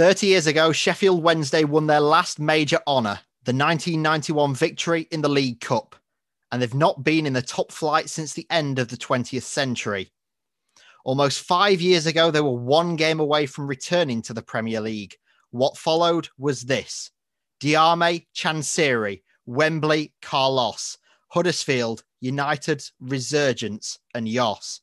30 years ago, Sheffield Wednesday won their last major honour, the 1991 victory in the League Cup, and they've not been in the top flight since the end of the 20th century. Almost five years ago, they were one game away from returning to the Premier League. What followed was this Diame, Chansiri, Wembley, Carlos, Huddersfield, United, Resurgence, and Jos.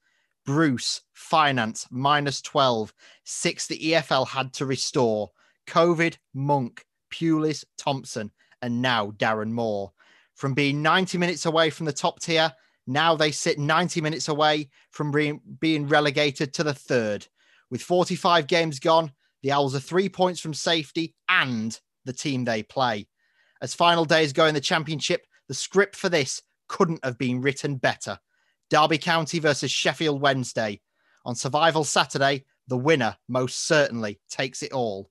Bruce, Finance, minus 12. Six the EFL had to restore. Covid, Monk, Pulis, Thompson, and now Darren Moore. From being 90 minutes away from the top tier, now they sit 90 minutes away from being, relegated to the third. With 45 games gone, the Owls are three points from safety and the team they play. As final days go in the championship, the script for this couldn't have been written better. Derby County versus Sheffield Wednesday. On Survival Saturday, the winner most certainly takes it all.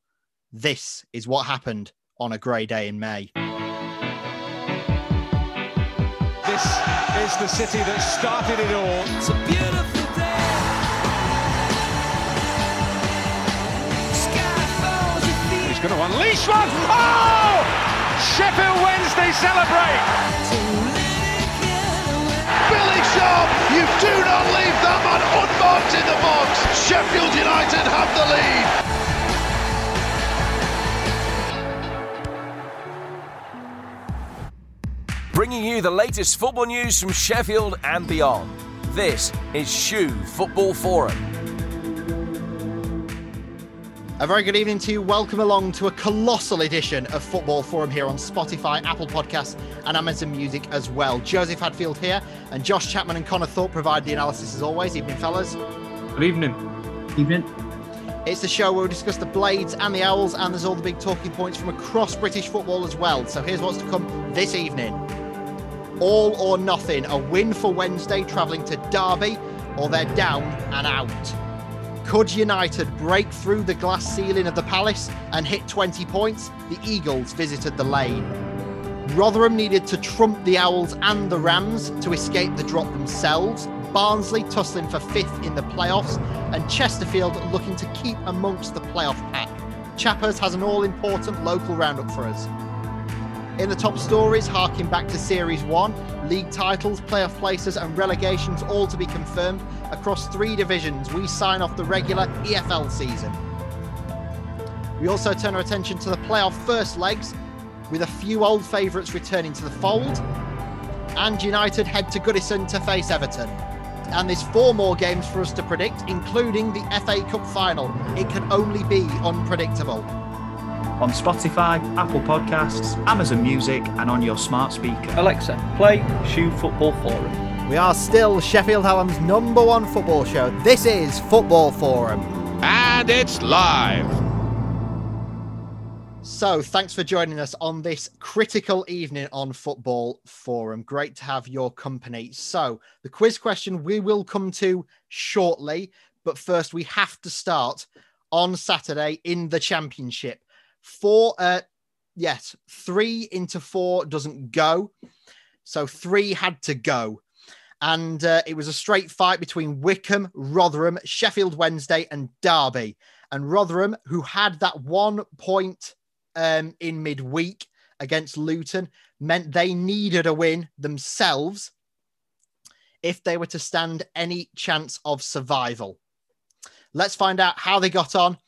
This is what happened on a grey day in May. This is the city that started it all. It's a beautiful day. Sky falls, you feel He's going to unleash one. Oh! Sheffield Wednesday celebrate. You do not leave that man unmarked in the box. Sheffield United have the lead. bringing you the latest football news from Sheffield and beyond. This is SHU Football Forum. A very good evening to you. Welcome along to a colossal edition of Football Forum here on Spotify, Apple Podcasts, and Amazon Music as well. Joseph Hadfield here, and Josh Chapman and Connor Thorpe provide the analysis as always. Evening, fellas. Good evening. Evening. It's the show where we discuss the Blades and the Owls, and there's all the big talking points from across British football as well. So here's what's to come this evening. All or nothing, a win for Wednesday travelling to Derby, or they're down and out. Could United break through the glass ceiling of the Palace and hit 20 points? The Eagles visited the lane. Rotherham needed to trump the Owls and the Rams to escape the drop themselves. Barnsley tussling for fifth in the playoffs, and Chesterfield looking to keep amongst the playoff pack. Chappers has an all important local roundup for us. In the top stories, harking back to Series 1, league titles, playoff places, and relegations all to be confirmed across three divisions. We sign off the regular EFL season. We also turn our attention to the playoff first legs, with a few old favourites returning to the fold. And United head to Goodison to face Everton. And there's four more games for us to predict, including the FA Cup final. It can only be unpredictable. On Spotify, Apple Podcasts, Amazon Music, and on your smart speaker. Alexa, play SHU Football Forum. We are still Sheffield Hallam's number one football show. This is Football Forum. And it's live. So, thanks for joining us on this critical evening on Football Forum. Great to have your company. So, the quiz question we will come to shortly, but first we have to start on Saturday in the Championship. Four, uh, yes, three into four doesn't go. So, three had to go. And uh, it was a straight fight between Wycombe, Rotherham, Sheffield Wednesday, and Derby. And Rotherham, who had that one point um, in midweek against Luton meant they needed a win themselves if they were to stand any chance of survival. Let's find out how they got on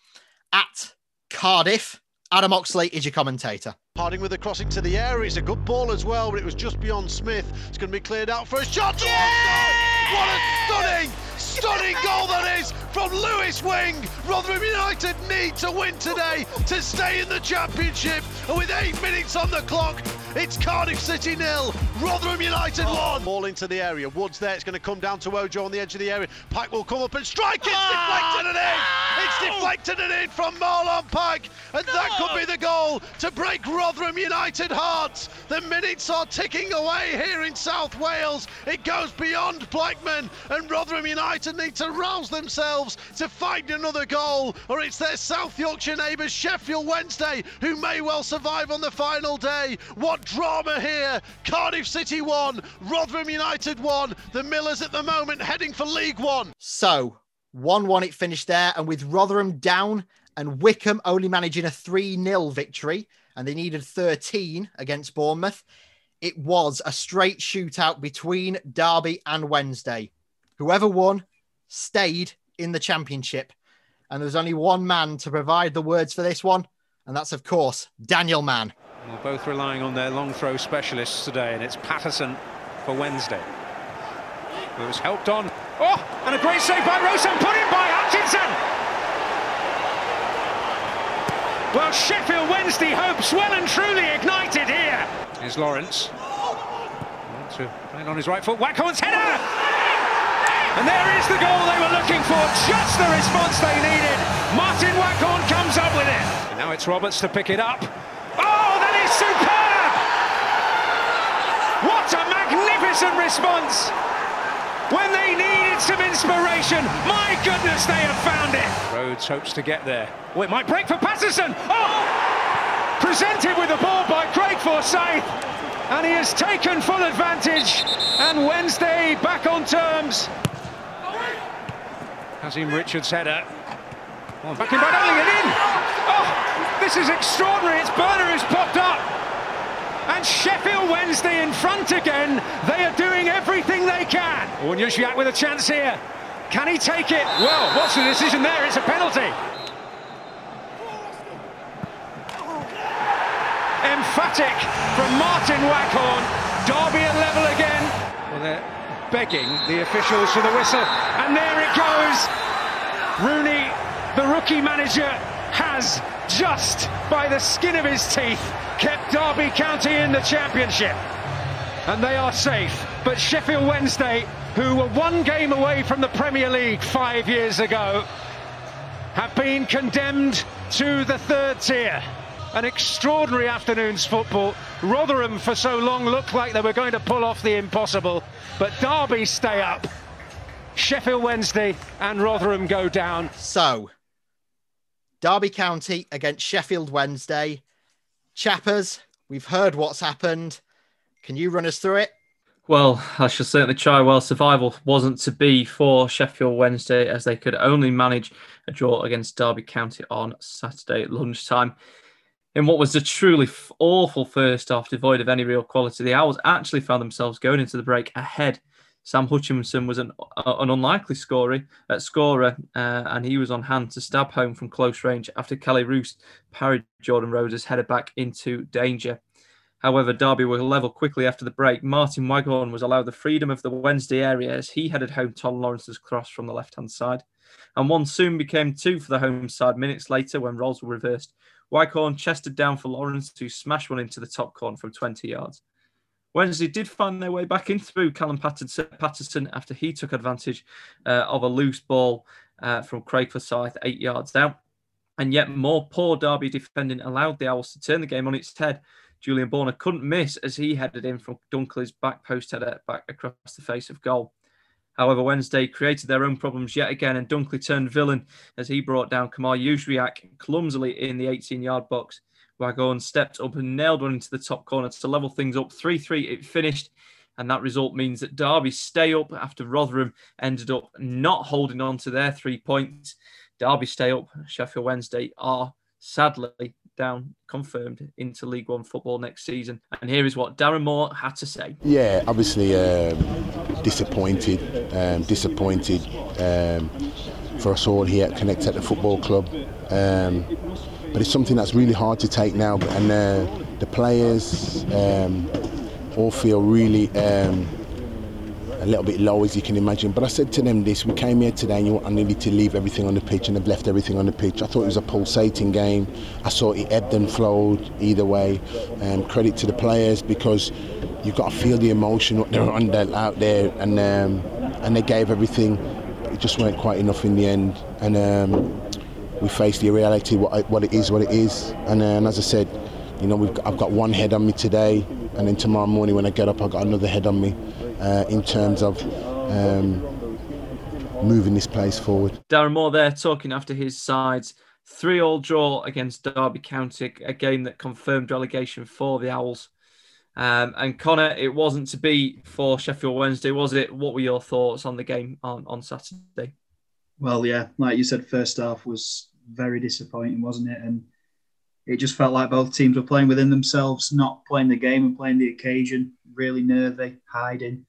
at Cardiff. Adam Oxley is your commentator. Harding with the crossing to the area. It's a good ball as well, but it was just beyond Smith. It's going to be cleared out for a shot. Yeah! What a stunning, stunning goal that is from Lewis Wing. Rotherham United need to win today to stay in the championship. And with eight minutes on the clock, it's Cardiff City nil, Rotherham United oh, one. Ball into the area. Woods there. It's going to come down to Ojo on the edge of the area. Pack will come up and strike. It's deflected and in. It's oh! deflected and in from Marlon Pack, and that could be the goal to break Rotherham United hearts. The minutes are ticking away here in South Wales. It goes beyond Blackman, and Rotherham United need to rouse themselves to find another goal, or it's their South Yorkshire neighbours Sheffield Wednesday who may well survive on the final day. What drama here! Cardiff City won, Rotherham United won. The Millers at the moment heading for League One. So, 1 1 it finished there. And with Rotherham down and Wycombe only managing a 3 0 victory, and they needed 13 against Bournemouth. It was a straight shootout between Derby and Wednesday. Whoever won stayed in the championship. And there was only one man to provide the words for this one, and that's, of course, Daniel Mann. Well, both relying on their long throw specialists today, and it's Paterson for Wednesday. Who was helped on. Oh, and a great save by Rosen, put in by Hutchinson. Well, Sheffield Wednesday hopes well and truly ignited here. Here's Lawrence. To play it on his right foot, Waghorn's header! And there is the goal they were looking for, just the response they needed. Martin Waghorn comes up with it. And now it's Roberts to pick it up. Oh, that is superb! What a magnificent response! When they needed some inspiration, my goodness, they have found it. Rhodes hopes to get there. Oh, it might break for Paterson. Oh! Presented with the ball by Craig Forsyth. And he has taken full advantage. And Wednesday back on terms. Hazim Richards header. Oh, back in by and in. Oh, this is extraordinary. It's Borner who's popped up. And Sheffield Wednesday in front again. They are doing everything they can. Oh, and Jozwiak with a chance here. Can he take it? Well, what's the decision there? It's a penalty. Emphatic from Martin Waghorn. Derby at level again. Well, begging the officials for the whistle. And there it goes. Rooney, the rookie manager, has just by the skin of his teeth kept Derby County in the championship. And they are safe. But Sheffield Wednesday, who were one game away from the Premier League five years ago, have been condemned to the third tier. An extraordinary afternoon's football. Rotherham for so long looked like they were going to pull off the impossible, but Derby stay up. Sheffield Wednesday and Rotherham go down. So, Derby County against Sheffield Wednesday. Chappers, we've heard what's happened. Can you run us through it? Well, I shall certainly try. Well, survival wasn't to be for Sheffield Wednesday as they could only manage a draw against Derby County on Saturday lunchtime. In what was a truly awful first half, devoid of any real quality, the Owls actually found themselves going into the break ahead. Sam Hutchinson was an, uh, an unlikely scorer, uh, scorer uh, and he was on hand to stab home from close range after Kelle Roos parried Jordan Rhodes' header back into danger. However, Derby were level quickly after the break. Martin Waghorn was allowed the freedom of the Wednesday area as he headed home Tom Lawrence's cross from the left hand side. And one soon became two for the home side minutes later when roles were reversed. Waghorn chested down for Lawrence to smash one into the top corner from 20 yards. Wednesday did find their way back in through Callum Paterson, Paterson after he took advantage uh, of a loose ball uh, from Craig Forsyth eight yards out. And yet more poor Derby defending allowed the Owls to turn the game on its head. Julian Borner couldn't miss as he headed in from Dunkley's back post header back across the face of goal. However, Wednesday created their own problems yet again, and Dunkley turned villain as he brought down Kamil Jozwiak clumsily in the 18 yard box. Waghorn stepped up and nailed one into the top corner to level things up 3 3. It finished, and that result means that Derby stay up after Rotherham ended up not holding on to their three points. Derby stay up. Sheffield Wednesday are sadly down, confirmed into League One football next season. And here is what Darren Moore had to say. Yeah, obviously um, disappointed, um, disappointed um, for us all here at Connect at the Football Club. Um, but it's something that's really hard to take now, and uh, the players um, all feel really um, a little bit low, as you can imagine. But I said to them this: we came here today, and you, I needed to leave everything on the pitch, and they've left everything on the pitch. I thought it was a pulsating game. I saw it ebbed and flowed either way. Um, credit to the players because you've got to feel the emotion what they're under out there, and um, and they gave everything. It just weren't quite enough in the end, and um, we faced the reality what what it is, what it is. And, uh, and as I said, you know, got, I've got one head on me today, and then tomorrow morning when I get up, I've got another head on me uh, in terms of um, moving this place forward. Darren Moore there talking after his side's three all draw against Derby County, a game that confirmed relegation for the Owls. Um, and Connor, it wasn't to be for Sheffield Wednesday, was it? What were your thoughts on the game on, on Saturday? Well, yeah, like you said, first half was very disappointing, wasn't it? And it just felt like both teams were playing within themselves, not playing the game and playing the occasion. Really nervy, hiding.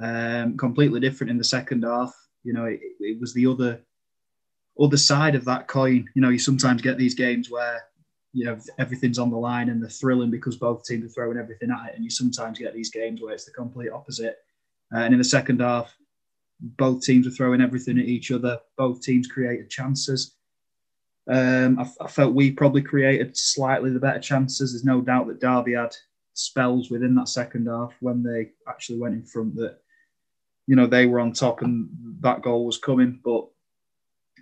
Um, completely different in the second half. You know, it, it was the other other side of that coin. You know, you sometimes get these games where you know everything's on the line and they're thrilling because both teams are throwing everything at it, and you sometimes get these games where it's the complete opposite. Uh, and in the second half, both teams were throwing everything at each other. Both teams created chances. Um, I, I, felt we probably created slightly the better chances. There's no doubt that Derby had spells within that second half when they actually went in front that, you know, they were on top and that goal was coming. But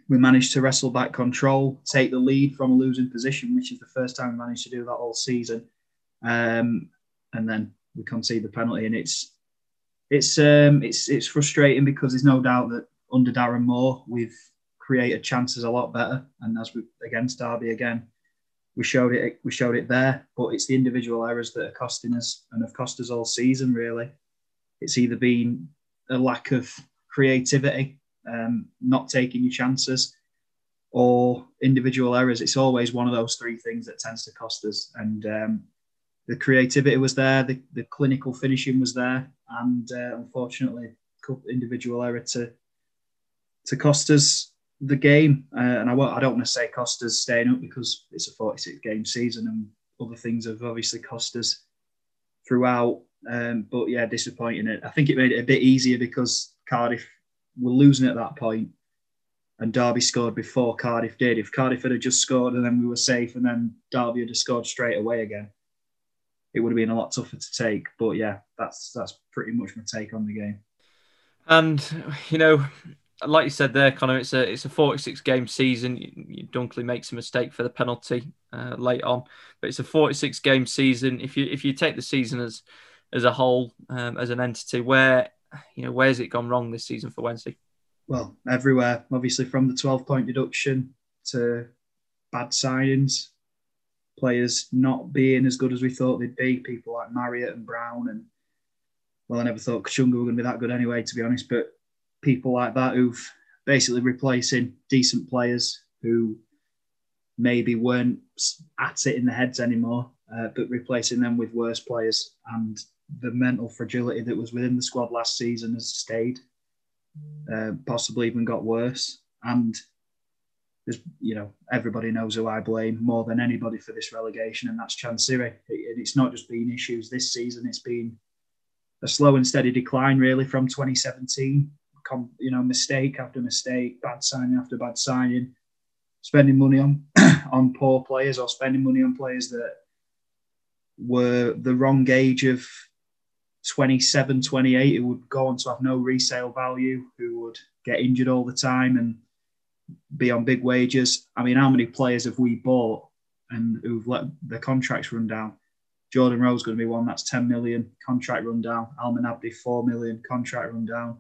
we managed to wrestle back control, take the lead from a losing position, which is the first time we managed to do that all season. Um, and then we concede the penalty, and it's it's um, it's it's frustrating because there's no doubt that under Darren Moore we've created chances a lot better, and as we against Derby again, we showed it we showed it there. But it's the individual errors that are costing us and have cost us all season. Really, it's either been a lack of creativity, um, not taking your chances, or individual errors. It's always one of those three things that tends to cost us. And um, the creativity was there, the, the clinical finishing was there, and uh, unfortunately, individual error to to cost us the game. Uh, and I, I don't want to say cost us staying up because it's a 46 game season and other things have obviously cost us throughout. Um, but yeah, disappointing. It. I think it made it a bit easier because Cardiff were losing at that point and Derby scored before Cardiff did. If Cardiff had just scored and then we were safe and then Derby had scored straight away again, it would have been a lot tougher to take. But yeah, that's that's pretty much my take on the game. And you know, like you said there, Connor, it's a it's a 46 game season. Dunkley makes a mistake for the penalty uh, late on, but it's a 46 game season. If you if you take the season as as a whole, um, as an entity, where you know where's it gone wrong this season for Wednesday? Well, everywhere. Obviously, from the 12 point deduction to bad signings, players not being as good as we thought they'd be. People like Marriott and Brown, and well, I never thought Kachunga were going to be that good anyway, to be honest. But people like that who've basically replacing decent players who maybe weren't at it in the heads anymore, uh, but replacing them with worse players. And the mental fragility that was within the squad last season has stayed, uh, possibly even got worse. And there's, you know, everybody knows who I blame more than anybody for this relegation, and that's Chansiri. It, it's not just been issues this season; it's been a slow and steady decline, really, from 2017. You know, mistake after mistake, bad signing after bad signing, spending money on on poor players or spending money on players that were the wrong age of 27, 28, who would go on to have no resale value, who would get injured all the time and be on big wages. I mean, how many players have we bought and who've let their contracts run down? Jordan Rhodes' going to be one that's 10 million contract run down. Almen Abdi, 4 million contract run down.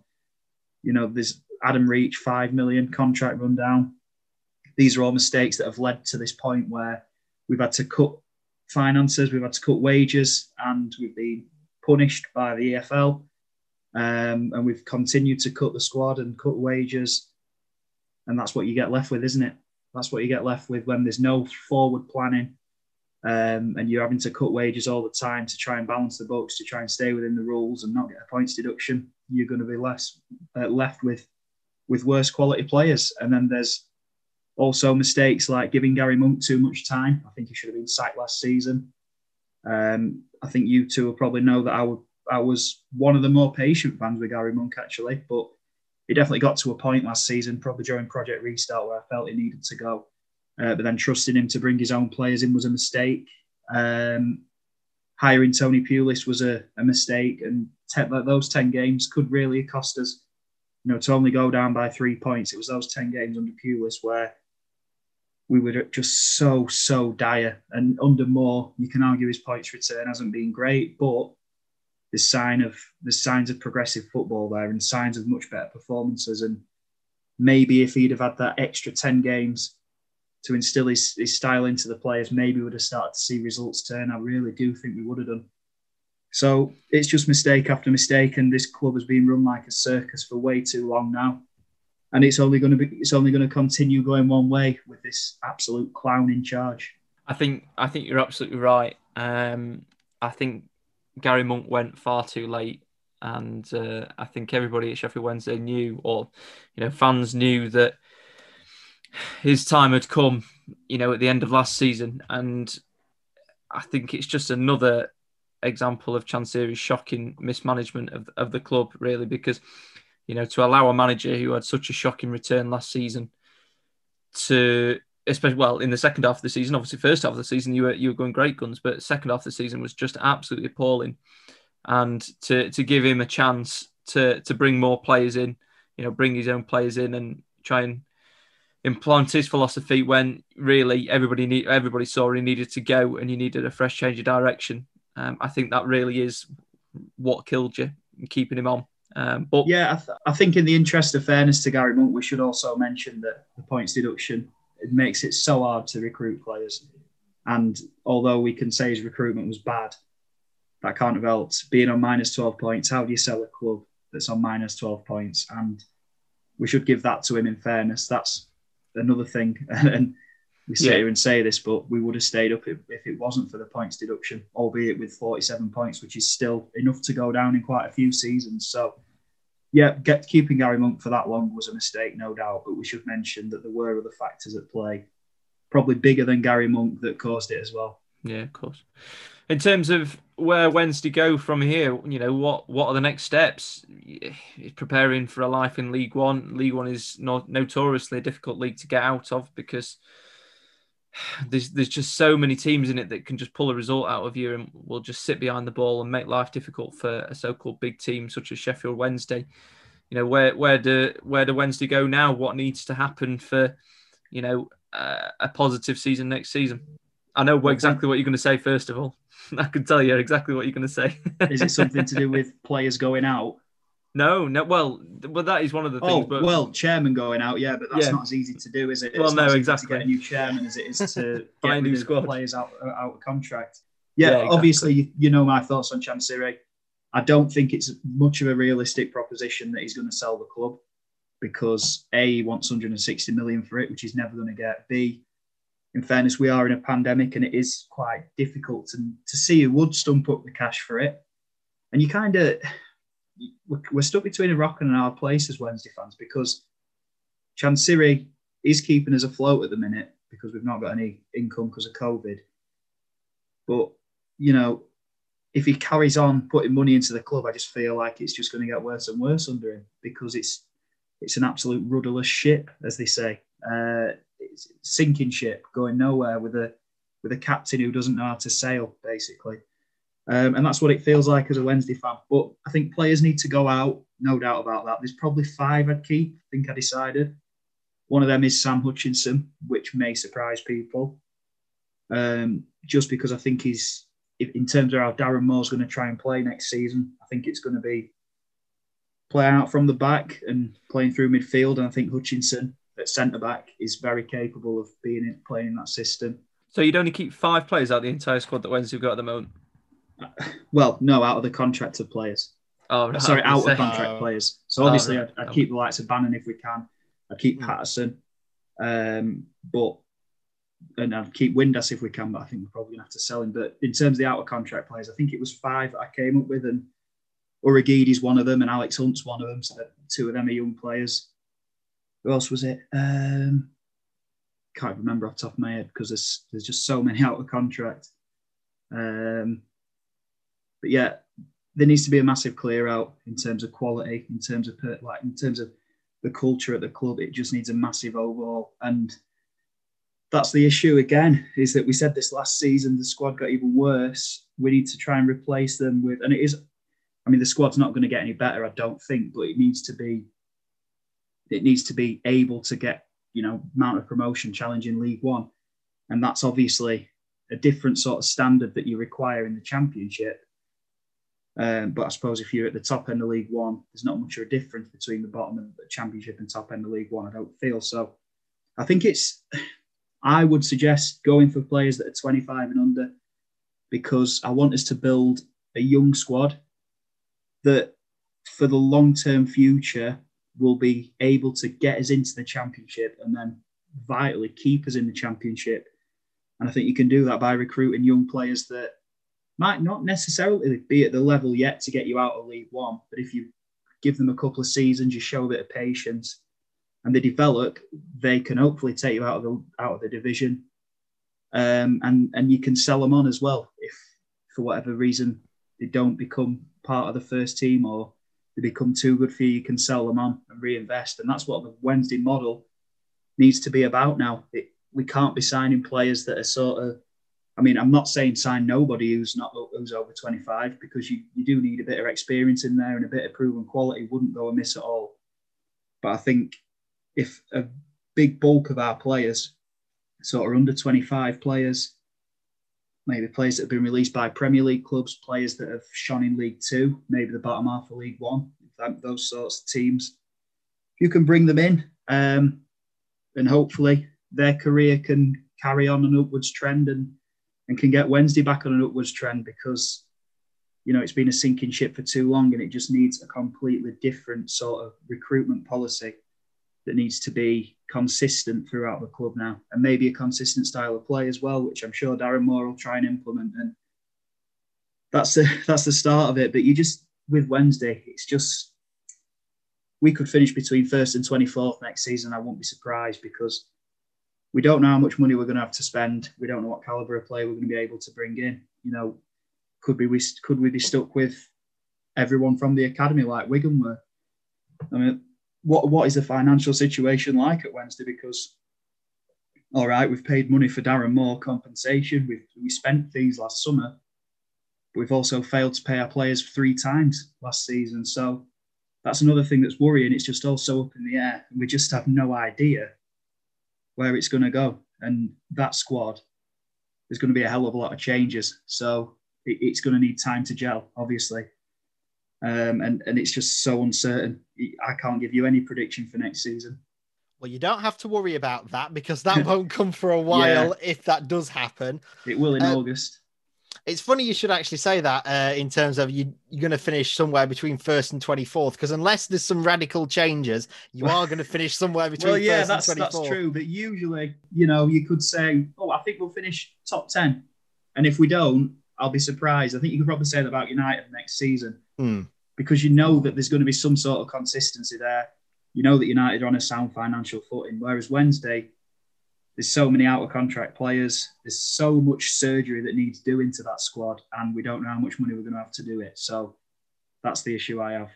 You know, there's Adam Reach, 5 million contract run down. These are all mistakes that have led to this point where we've had to cut finances, we've had to cut wages, and we've been punished by the EFL. Um, and we've continued to cut the squad and cut wages and that's what you get left with, isn't it? That's what you get left with when there's no forward planning, um, and you're having to cut wages all the time to try and balance the books to try and stay within the rules and not get a points deduction. You're going to be less uh, left with with worse quality players, and then there's also mistakes like giving Gary Monk too much time. I think he should have been sacked last season. Um, I think you two will probably know that I, I was one of the more patient fans with Gary Monk actually, but he definitely got to a point last season, probably during Project Restart, where I felt he needed to go. Uh, but then trusting him to bring his own players in was a mistake. Um, hiring Tony Pulis was a, a mistake, and te- those ten games could really cost us. You know, to only go down by three points, it was those ten games under Pulis where we were just so so dire. And under Moore, you can argue his points return hasn't been great, but the sign of the signs of progressive football there and signs of much better performances. And maybe if he'd have had that extra ten games to instill his, his style into the players, maybe would have started to see results turn. I really do think we would have done. So it's just mistake after mistake, and this club has been run like a circus for way too long now. and it's only going to be it's only going to continue going one way with this absolute clown in charge. I think I think you're absolutely right. Um, I think Gary Monk went far too late, and uh, I think everybody at Sheffield Wednesday knew, or you know, fans knew that his time had come. You know, at the end of last season, and I think it's just another example of Chansiri's shocking mismanagement of of the club, really, because you know to allow a manager who had such a shocking return last season to especially well in the second half of the season. Obviously, first half of the season you were you were going great guns, but second half of the season was just absolutely appalling. And to to give him a chance to to bring more players in, you know, bring his own players in and try and implant his philosophy when really everybody need everybody saw he needed to go and you needed a fresh change of direction. Um, I think that really is what killed you, keeping him on. Um, but yeah, I, th- I think in the interest of fairness to Gary Monk, we should also mention that the points deduction it makes it so hard to recruit players. And although we can say his recruitment was bad, that can't have helped. Being on minus 12 points, how do you sell a club that's on minus 12 points? And we should give that to him in fairness. That's another thing. and we sit Yeah. here and say this, but we would have stayed up if, if it wasn't for the points deduction, albeit with 47 points, which is still enough to go down in quite a few seasons. So, yeah, get, keeping Gary Monk for that long was a mistake, no doubt. But we should mention that there were other factors at play, probably bigger than Gary Monk, that caused it as well. Yeah, of course. In terms of where Wednesday go from here, you know what what are the next steps? Preparing for a life in League One. League One is not notoriously a difficult league to get out of because there's there's just so many teams in it that can just pull a result out of you and will just sit behind the ball and make life difficult for a so-called big team such as Sheffield Wednesday. You know where where do where do Wednesday go now? What needs to happen for you know uh, a positive season next season? I know what, exactly what you're going to say. First of all, I can tell you exactly what you're going to say. Is it something to do with players going out? No, no. Well, well, that is one of the things. Oh, but well, chairman going out, yeah, but that's Yeah. not as easy to do, is it? Well, no, not as easy exactly. To get a new chairman as it is to Buy a get new squad. players out uh, out of contract. Yeah, Yeah, exactly. obviously, you, you know my thoughts on Chansiri. I don't think it's much of a realistic proposition that he's going to sell the club because A, he wants 160 million for it, which he's never going to get. B, in fairness, we are in a pandemic and it is quite difficult to, to see who would stump up the cash for it. And you kind of, we're stuck between a rock and a hard place as Wednesday fans because Chansiri is keeping us afloat at the minute because we've not got any income because of COVID. But, you know, if he carries on putting money into the club, I just feel like it's just going to get worse and worse under him because it's it's an absolute rudderless ship, as they say. Uh, sinking ship going nowhere with a with a captain who doesn't know how to sail, basically. Um, and that's what it feels like as a Wednesday fan. But I think players need to go out, no doubt about that. There's probably five I'd keep. I think I decided. One of them is Sam Hutchinson, which may surprise people. Um, just because I think he's, in terms of how Darren Moore's going to try and play next season, I think it's going to be play out from the back and playing through midfield. And I think Hutchinson at centre back is very capable of being in, playing in that system. so you'd only keep five players out of the entire squad that Wednesday have got at the moment. Well, no, out of the contracted players. Oh, right, Sorry, I was out of gonna say- contract players. So Oh, obviously, right. I'd, I'd keep the likes of Bannan if we can. I'd keep Hmm. Paterson, um, but and I'd keep Windass if we can. But I think we're probably gonna have to sell him. But in terms of the out of contract players, I think it was five that I came up with, and Urhoghide's one of them, and Alex Hunt's one of them. So that two of them are young players. Who else was it? Um, can't remember off the top of my head because there's there's just so many out of contract. Um, but yeah, there needs to be a massive clear out in terms of quality, in terms of per- like in terms of the culture at the club. It just needs a massive overhaul, and that's the issue again. Is that we said this last season, the squad got even worse. We need to try and replace them with, and it is. I mean, the squad's not going to get any better, I don't think, but it needs to be. It needs to be able to get you know amount of promotion challenging League One, and that's obviously a different sort of standard that you require in the Championship. Um, but I suppose if you're at the top end of League One, there's not much of a difference between the bottom of the Championship and top end of League One. I don't feel so. I think it's. I would suggest going for players that are 25 and under, because I want us to build a young squad that, for the long term future, will be able to get us into the championship and then vitally keep us in the championship. And I think you can do that by recruiting young players that might not necessarily be at the level yet to get you out of League One, but if you give them a couple of seasons, you show a bit of patience, and they develop, they can hopefully take you out of the out of the division, um, and and you can sell them on as well if for whatever reason they don't become part of the first team or they become too good for you, you can sell them on and reinvest, and that's what the Wednesday model needs to be about now. It, we can't be signing players that are sort of I mean, I'm not saying sign nobody who's not who's over 25 because you, you do need a bit of experience in there and a bit of proven quality wouldn't go amiss at all. But I think if a big bulk of our players, sort of under 25 players, maybe players that have been released by Premier League clubs, players that have shone in League Two, maybe the bottom half of League One, those sorts of teams, you can bring them in, um, and hopefully their career can carry on an upwards trend and and can get Wednesday back on an upwards trend because you know it's been a sinking ship for too long and it just needs a completely different sort of recruitment policy that needs to be consistent throughout the club now and maybe a consistent style of play as well which I'm sure Darren Moore will try and implement and that's the that's the start of it but you just with Wednesday it's just we could finish between first and 24th next season I won't be surprised because we don't know how much money we're going to have to spend. We don't know what caliber of play we're going to be able to bring in. You know, could we, we could we be stuck with everyone from the academy like Wigan were? I mean, what what is the financial situation like at Wednesday? Because all right, we've paid money for Darren Moore compensation. We've we spent things last summer, but we've also failed to pay our players three times last season. So that's another thing that's worrying. It's just also up in the air, and we just have no idea where it's going to go. And that squad, there's going to be a hell of a lot of changes. So it's going to need time to gel, obviously. Um, and, and it's just so uncertain. I can't give you any prediction for next season. Well, you don't have to worry about that because that won't come for a while Yeah. if that does happen. It will in Uh, August. It's funny you should actually say that uh, in terms of you, you're going to finish somewhere between first and 24th because unless there's some radical changes, you are going to finish somewhere between Well, yeah, first that's and 24th. that's true. But usually, you know, you could say, "Oh, I think we'll finish top 10. and if we don't, I'll be surprised. I think you could probably say that about United next season Hmm. because you know that there's going to be some sort of consistency there. You know that United are on a sound financial footing, whereas Wednesday, there's so many out of contract players. There's so much surgery that needs doing to that squad, and we don't know how much money we're going to have to do it. So that's the issue I have.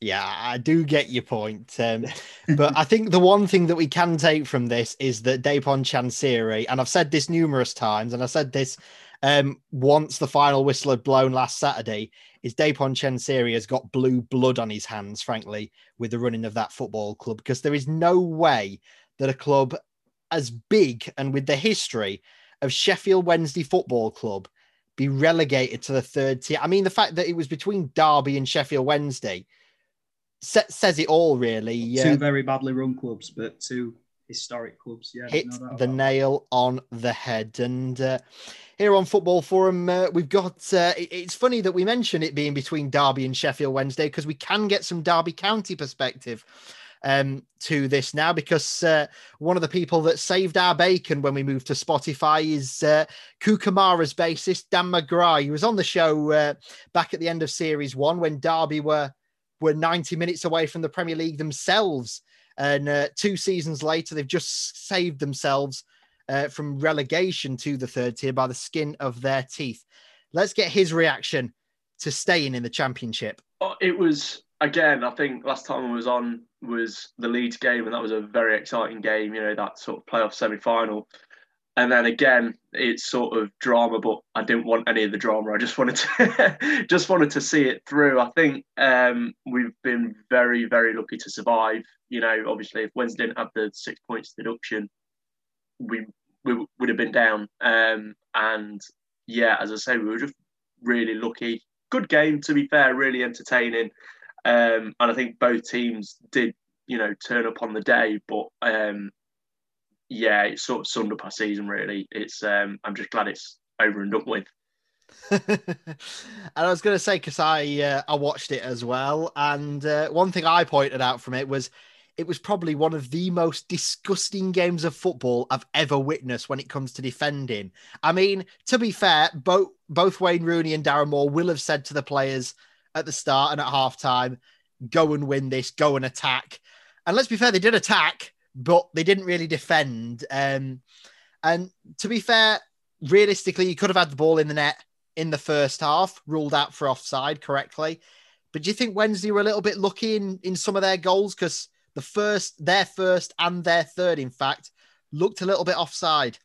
Yeah, I do get your point. Um, but I think the one thing that we can take from this is that Dejphon Chansiri, and I've said this numerous times, and I said this um, once the final whistle had blown last Saturday, is Dejphon Chansiri has got blue blood on his hands, frankly, with the running of that football club, because there is no way that a club as big and with the history of Sheffield Wednesday Football Club be relegated to the third tier. I mean, the fact that it was between Derby and Sheffield Wednesday says it all, really. Two very badly run clubs, but two historic clubs. Yeah, hit the nail on the head. And uh, here on Football Forum, uh, we've got. Uh, it- it's funny that we mention it being between Derby and Sheffield Wednesday because we can get some Derby County perspective um, to this now because uh, one of the people that saved our bacon when we moved to Spotify is uh, Kukamara's bassist Dan McGrath. He was on the show uh, back at the end of Series One when Derby were were 90 minutes away from the Premier League themselves. And uh, two seasons later, they've just saved themselves uh, from relegation to the third tier by the skin of their teeth. Let's get his reaction to staying in the championship. Oh, It was again. I think last time I was on was the Leeds game, and that was a very exciting game. You know that sort of playoff semi-final, and then again it's sort of drama, but I didn't want any of the drama. I just wanted to just wanted to see it through. I think um, we've been very very lucky to survive. You know, obviously if Wednesday didn't have the six points deduction, we we would have been down. Um, and yeah, as I say, we were just really lucky. Good game, to be fair, really entertaining. Um, and I think both teams did, you know, turn up on the day. But um, yeah, it sort of summed up our season. Really, it's. Um, I'm just glad it's over and done with. and I was going to say because I uh, I watched it as well, and uh, one thing I pointed out from it was it was probably one of the most disgusting games of football I've ever witnessed when it comes to defending. I mean, to be fair, both both Wayne Rooney and Darren Moore will have said to the players at the start and at halftime, "Go and win this, go and attack." And let's be fair, they did attack, but they didn't really defend. Um, and to be fair, realistically, you could have had the ball in the net in the first half, ruled out for offside correctly. But do you think Wednesday were a little bit lucky in, in some of their goals? Because the first, their first and their third, in fact, looked a little bit offside.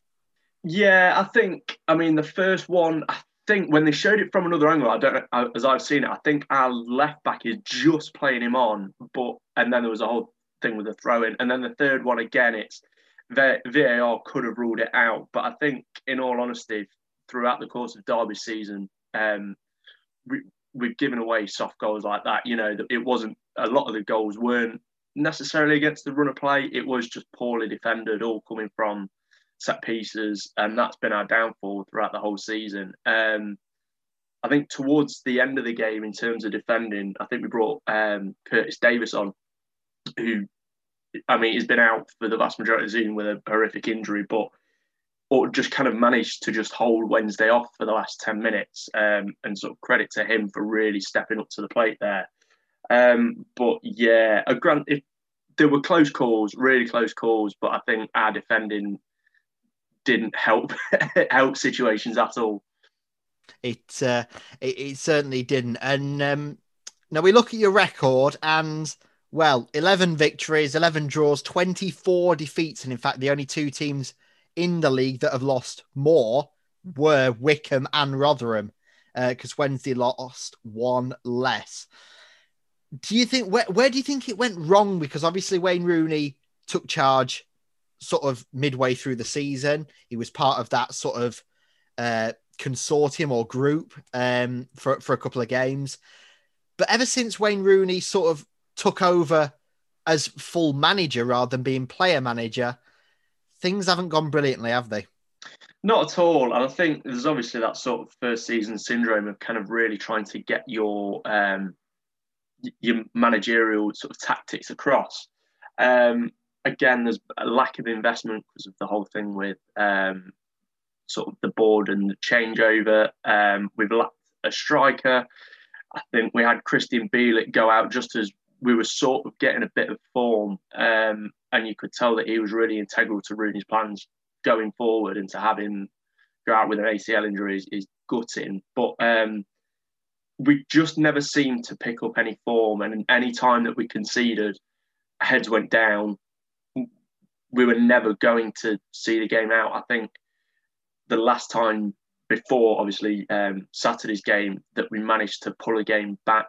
Yeah, I think. I mean, the first one. I think when they showed it from another angle, I don't know. As I've seen it, I think our left back is just playing him on, but and then there was a whole thing with the throw in, and then the third one again, it's VAR could have ruled it out, but I think, in all honesty, throughout the course of Derby season, um, we, we've given away soft goals like that. You know, it wasn't a lot of the goals weren't necessarily against the run of play. It was just poorly defended, all coming from set pieces, and that's been our downfall throughout the whole season. Um, I think towards the end of the game, in terms of defending, I think we brought um, Curtis Davies on, who, I mean, he's been out for the vast majority of the season with a horrific injury, but or just kind of managed to just hold Wednesday off for the last 10 minutes. Um, and sort of credit to him for really stepping up to the plate there. Um, but yeah, a grant if there were close calls, really close calls, but I think our defending didn't help help situations at all. It uh, it, it certainly didn't. And um, now we look at your record, and well, eleven victories, eleven draws, twenty four defeats, and in fact, the only two teams in the league that have lost more were Wycombe and Rotherham, because uh, Wednesday lost one less. Do you think where where do you think it went wrong? Because obviously Wayne Rooney took charge sort of midway through the season. He was part of that sort of uh, consortium or group um, for for a couple of games. But ever since Wayne Rooney sort of took over as full manager rather than being player manager, things haven't gone brilliantly, have they? Not at all. And I think there's obviously that sort of first season syndrome of kind of really trying to get your um, your managerial sort of tactics across. Um, again, there's a lack of investment because of the whole thing with um, sort of the board and the changeover. Um, we've lacked a striker. I think we had Krystian Bielik go out just as we were sort of getting a bit of form, um, and you could tell that he was really integral to Rooney's plans going forward, and to have him go out with an ACL injury is, is gutting. But um, we just never seemed to pick up any form, and any time that we conceded, heads went down. We were never going to see the game out. I think the last time before, obviously, um, Saturday's game that we managed to pull a game back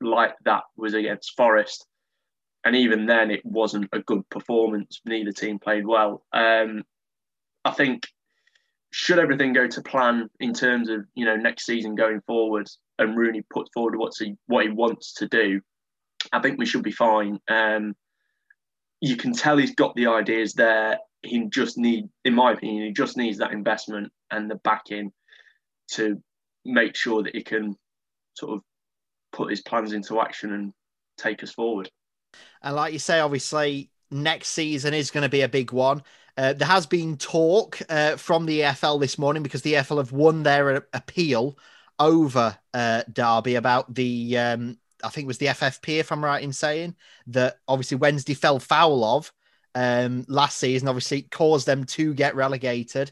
like that was against Forest. And even then, it wasn't a good performance. Neither team played well. Um, I think should everything go to plan in terms of you know next season going forward, and Rooney puts forward what's he what he wants to do, I think we should be fine. Um, you can tell he's got the ideas there. He just need, in my opinion, he just needs that investment and the backing to make sure that he can sort of put his plans into action and take us forward. And like you say, obviously, next season is going to be a big one. Uh, there has been talk uh, from the EFL this morning because the EFL have won their appeal over uh, Derby about the, um, I think it was the FFP, if I'm right in saying, that obviously Wednesday fell foul of um, last season. Obviously, caused them to get relegated.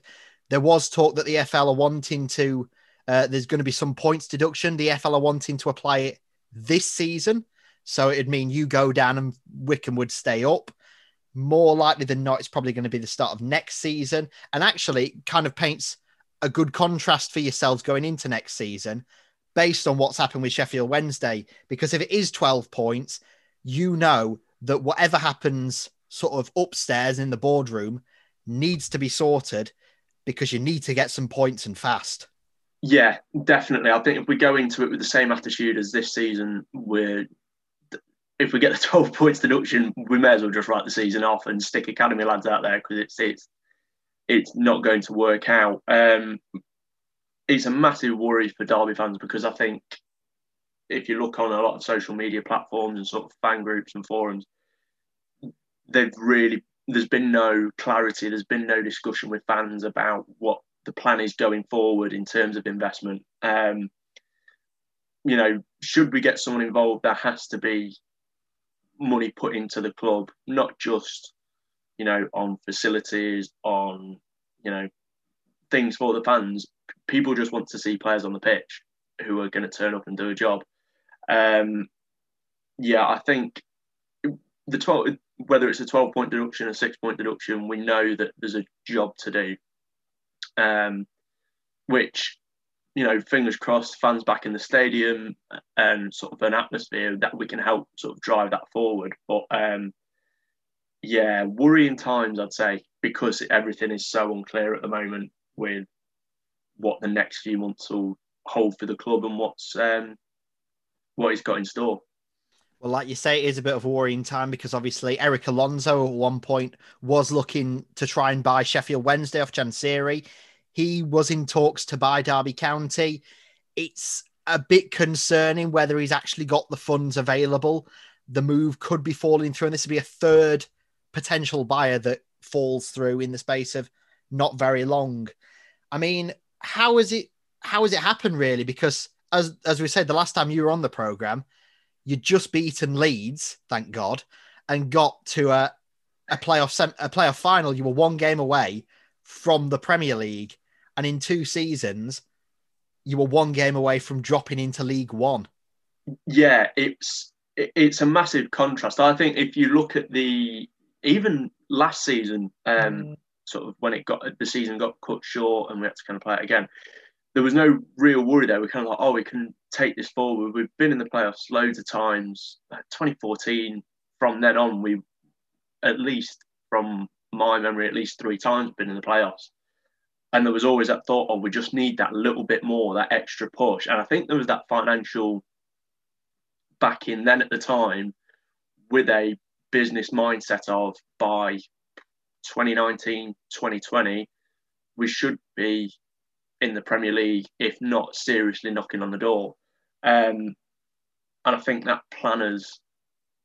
There was talk that the EFL are wanting to uh, there's going to be some points deduction. The FL are wanting to apply it this season. So it'd mean you go down and Wycombe would stay up. More likely than not, it's probably going to be the start of next season. And actually, kind of paints a good contrast for yourselves going into next season based on what's happened with Sheffield Wednesday. Because if it is 12 points, you know that whatever happens sort of upstairs in the boardroom needs to be sorted because you need to get some points and fast. Yeah, definitely. I think if we go into it with the same attitude as this season, we're if we get the 12 points deduction, we may as well just write the season off and stick academy lads out there because it's it's it's not going to work out. Um, it's a massive worry for Derby fans because I think if you look on a lot of social media platforms and sort of fan groups and forums, they've really there's been no clarity. There's been no discussion with fans about what the plan is going forward in terms of investment. Um, you know, should we get someone involved, there has to be money put into the club, not just you know on facilities, on you know things for the fans. People just want to see players on the pitch who are going to turn up and do a job. Um, yeah, I think the 12, whether it's a 12 point deduction, a six point deduction, we know that there's a job to do. Um, which, you know, fingers crossed, fans back in the stadium and sort of an atmosphere that we can help sort of drive that forward. But um, yeah, worrying times, I'd say, because everything is so unclear at the moment with what the next few months will hold for the club and what's um, what he's got in store. Well, like you say, it is a bit of a worrying time because obviously Erik Alonso at one point was looking to try and buy Sheffield Wednesday off Chansiri. He was in talks to buy Derby County. It's a bit concerning whether he's actually got the funds available. The move could be falling through, and this would be a third potential buyer that falls through in the space of not very long. I mean, how is it? How has it happened, really? Because as as we said the last time you were on the program, you'd just beaten Leeds, thank God, and got to a a playoff sem- a playoff final. You were one game away from the Premier League, and in two seasons, you were one game away from dropping into League One. Yeah, it's it's a massive contrast. I think if you look at the even last season, um, sort of when it got the season got cut short and we had to kind of play it again, there was no real worry there. We're kind of like, oh, we can take this forward. We've been in the playoffs loads of times. Uh, 2014, from then on, we at least from my memory, at least three times been in the playoffs. And there was always that thought, oh, we just need that little bit more, that extra push. And I think there was that financial backing then at the time with a business mindset of by 2019, 2020, we should be in the Premier League, if not seriously knocking on the door. Um, and I think that planners,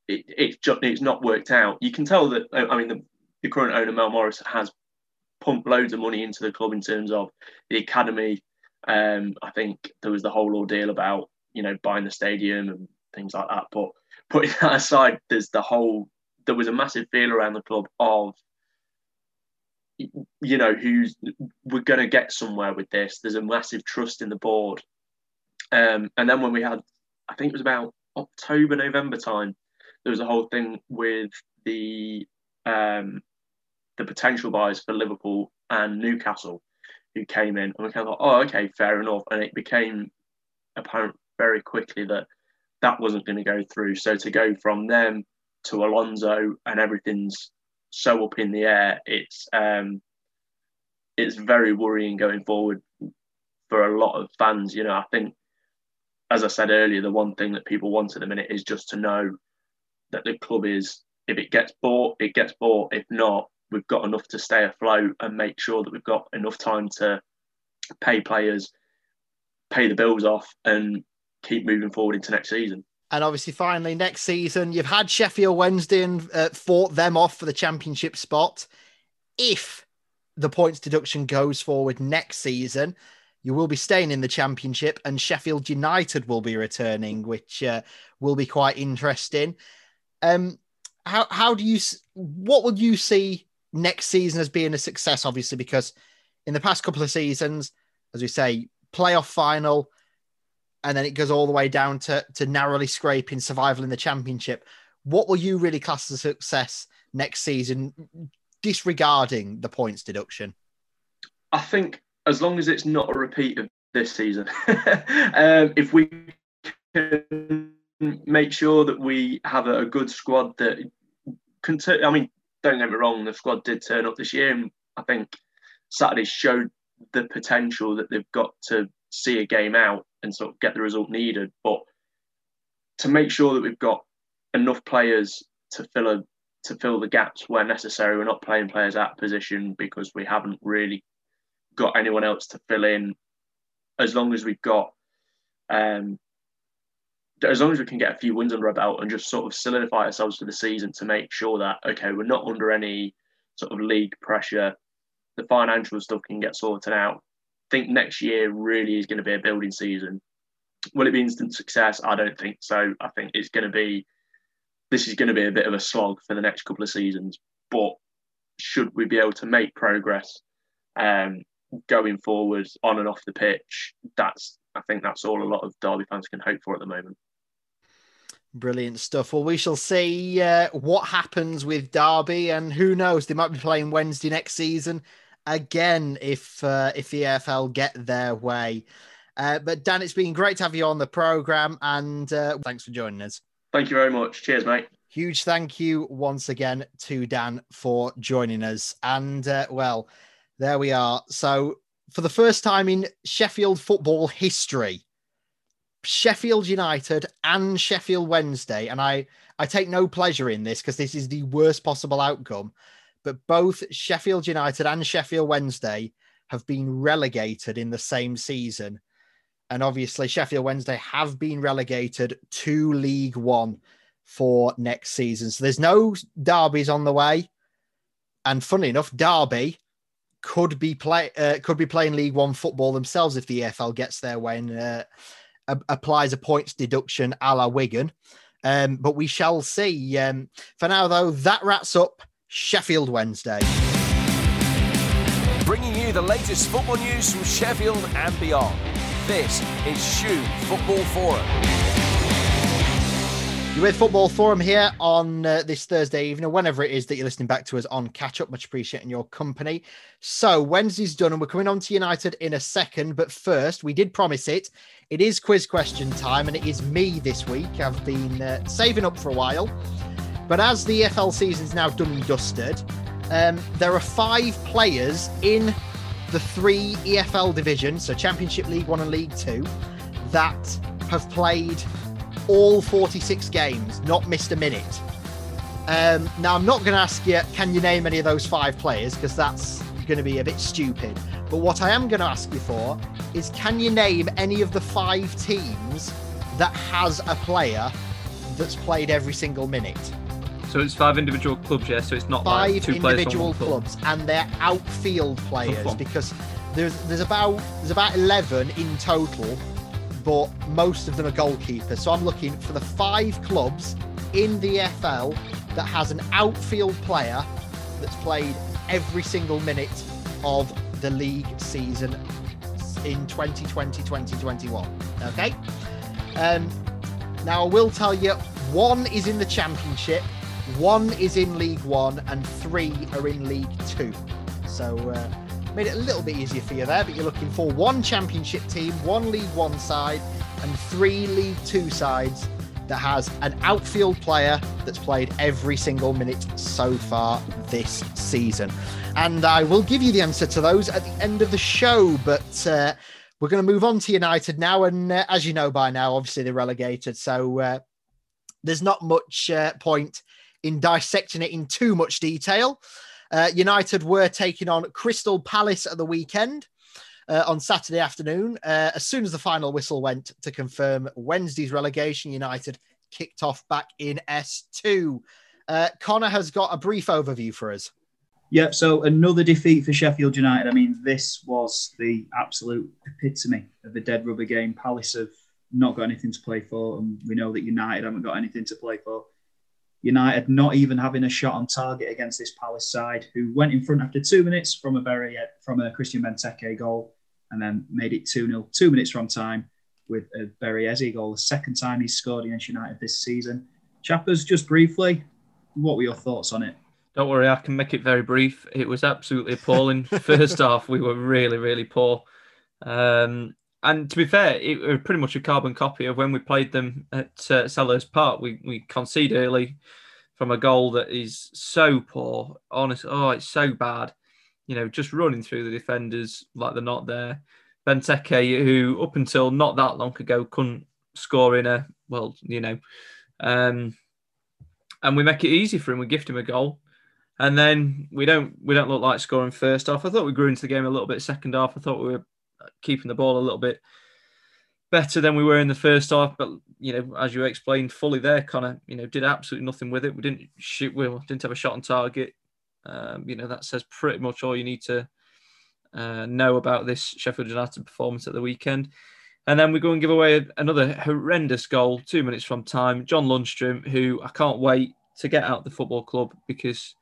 it, it's just it's not worked out. You can tell that. I mean, the, the current owner Mel Morris has pumped loads of money into the club in terms of the academy. Um, I think there was the whole ordeal about you know buying the stadium and things like that. But putting that aside, there's the whole. There was a massive feel around the club of you know who's we're going to get somewhere with this. There's a massive trust in the board. Um, and then when we had i think it was about october november time there was a whole thing with the um, the potential buyers for liverpool and newcastle who came in. And we kind of thought oh okay fair enough. And it became apparent very quickly that that wasn't going to go through. So to go from them to alonso and everything's so up in the air. It's um, it's very worrying going forward for a lot of fans. You know, I think, as I said earlier, the one thing that people want at the minute is just to know that the club is, if it gets bought, it gets bought. If not, we've got enough to stay afloat and make sure that we've got enough time to pay players, pay the bills off, and keep moving forward into next season. And obviously, finally, next season, you've had Sheffield Wednesday and uh, fought them off for the championship spot. If the points deduction goes forward next season, you will be staying in the championship, and Sheffield United will be returning, which uh, will be quite interesting. Um, how how do you what would you see next season as being a success? Obviously, because in the past couple of seasons, as we say, playoff final, and then it goes all the way down to to narrowly scraping survival in the championship. What will you really class as success next season, disregarding the points deduction? I think as long as it's not a repeat of this season, um, if we can make sure that we have a, a good squad that can, tur- I mean, don't get me wrong, the squad did turn up this year, and I think Saturday showed the potential that they've got to see a game out and sort of get the result needed. But to make sure that we've got enough players to fill a to fill the gaps where necessary, we're not playing players out of position because we haven't really got anyone else to fill in as long as we've got, um, as long as we can get a few wins under our belt and just sort of solidify ourselves for the season to make sure that okay, we're not under any sort of league pressure. The financial stuff can get sorted out. Think next year really is going to be a building season. Will it be instant success? I don't think so. I think it's going to be this is going to be a bit of a slog for the next couple of seasons. But should we be able to make progress um, going forward on and off the pitch, that's I think that's all a lot of Derby fans can hope for at the moment. Brilliant stuff. Well, we shall see uh, what happens with Derby, and who knows, they might be playing Wednesday next season again if uh, if the EFL get their way. Uh, but Dan, it's been great to have you on the program, and uh, thanks for joining us. Thank you very much. Cheers, mate. Huge thank you once again to Dan for joining us. And uh, well, there we are. So, for the first time in Sheffield football history, Sheffield United and Sheffield Wednesday, and I, I take no pleasure in this because this is the worst possible outcome, but both Sheffield United and Sheffield Wednesday have been relegated in the same season. And obviously, Sheffield Wednesday have been relegated to League One for next season. So there's no derbies on the way. And funny enough, Derby could be play uh, could be playing League One football themselves if the EFL gets way and uh, a- applies a points deduction a la Wigan. Um, but we shall see. Um, for now, though, that wraps up Sheffield Wednesday. Bringing you the latest football news from Sheffield and beyond. This is SHU Football Forum. You're with Football Forum here on uh, this Thursday evening, or whenever it is that you're listening back to us on catch up. Much appreciating your company. So, Wednesday's done, and we're coming on to United in a second. But first, we did promise it. It is quiz question time, and it is me this week. I've been uh, saving up for a while. But as the EFL is now done and dusted, um, there are five players in the three EFL divisions, so Championship League One and League Two, that have played all 46 games, not missed a minute. Um, now, I'm not going to ask you, can you name any of those five players? Because that's going to be a bit stupid. But what I am going to ask you for is, can you name any of the five teams that has a player that's played every single minute? So it's five individual clubs, yeah. So it's not five like two individual from one club. clubs, and they're outfield players because there's there's about there's about eleven in total, but most of them are goalkeepers. So I'm looking for the five clubs in the FL that has an outfield player that's played every single minute of the league season in 2020-2021. Okay. Um, now I will tell you, one is in the championship, one is in League One, and three are in League Two. So uh, made it a little bit easier for you there. But you're looking for one championship team, one League One side, and three League Two sides that has an outfield player that's played every single minute so far this season. And I will give you the answer to those at the end of the show. But uh, we're going to move on to United now. And uh, as you know by now, obviously they're relegated. So uh, there's not much uh, point in dissecting it in too much detail. Uh, United were taking on Crystal Palace at the weekend. Uh, on Saturday afternoon, uh, as soon as the final whistle went to confirm Wednesday's relegation, United kicked off back in S2. Uh, Connor has got a brief overview for us. Yep. So another defeat for Sheffield United. I mean, this was the absolute epitome of a dead rubber game. Palace have not got anything to play for, and we know that United haven't got anything to play for. United not even having a shot on target against this Palace side, who went in front after two minutes from a very from a Christian Benteke goal, and then made it two 0 two minutes from time with a Berriese goal, the second time he's scored against United this season. Chappers, just briefly, what were your thoughts on it? Don't worry, I can make it very brief. It was absolutely appalling. First half, we were really, really poor. Um, and to be fair, it was pretty much a carbon copy of when we played them at uh, Selhurst Park. We we concede early from a goal that is so poor. Honest, oh, it's so bad. You know, just running through the defenders like they're not there. Benteke, who up until not that long ago couldn't score in a well, you know, um, and we make it easy for him. We gift him a goal, and then we don't we don't look like scoring first half. I thought we grew into the game a little bit second half. I thought we were keeping the ball a little bit better than we were in the first half. But you know, as you explained fully there, Connor, you know, did absolutely nothing with it. We didn't shoot. We didn't have a shot on target. Um, you know, that says pretty much all you need to uh, know about this Sheffield United performance at the weekend. And then we go and give away another horrendous goal two minutes from time. John Lundstram, who I can't wait to get out the football club because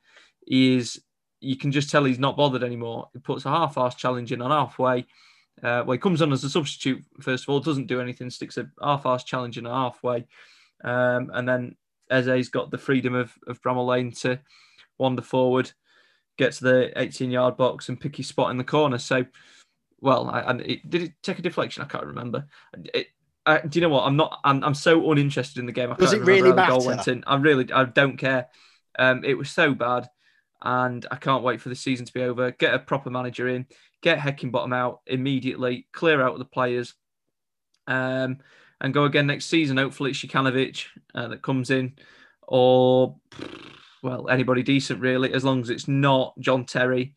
he is, you can just tell he's not bothered anymore. He puts a half arse challenge in on halfway. Uh, well, he comes on as a substitute, first of all, doesn't do anything, sticks a half arse challenge in a halfway. Um, and then Eze's got the freedom of, of Bramall Lane to wander forward, get to the 18 yard box and pick his spot in the corner. So, well, I, and it, did it take a deflection? I can't remember. It, I, do you know what? I'm not. I'm, I'm so uninterested in the game. I Does can't it really matter? went in. I really, I don't care. Um, it was so bad, and I can't wait for the season to be over. Get a proper manager in. Get Heckingbottom out immediately. Clear out the players, um, and go again next season. Hopefully, it's Jokanovic uh, that comes in, or well, anybody decent really, as long as it's not John Terry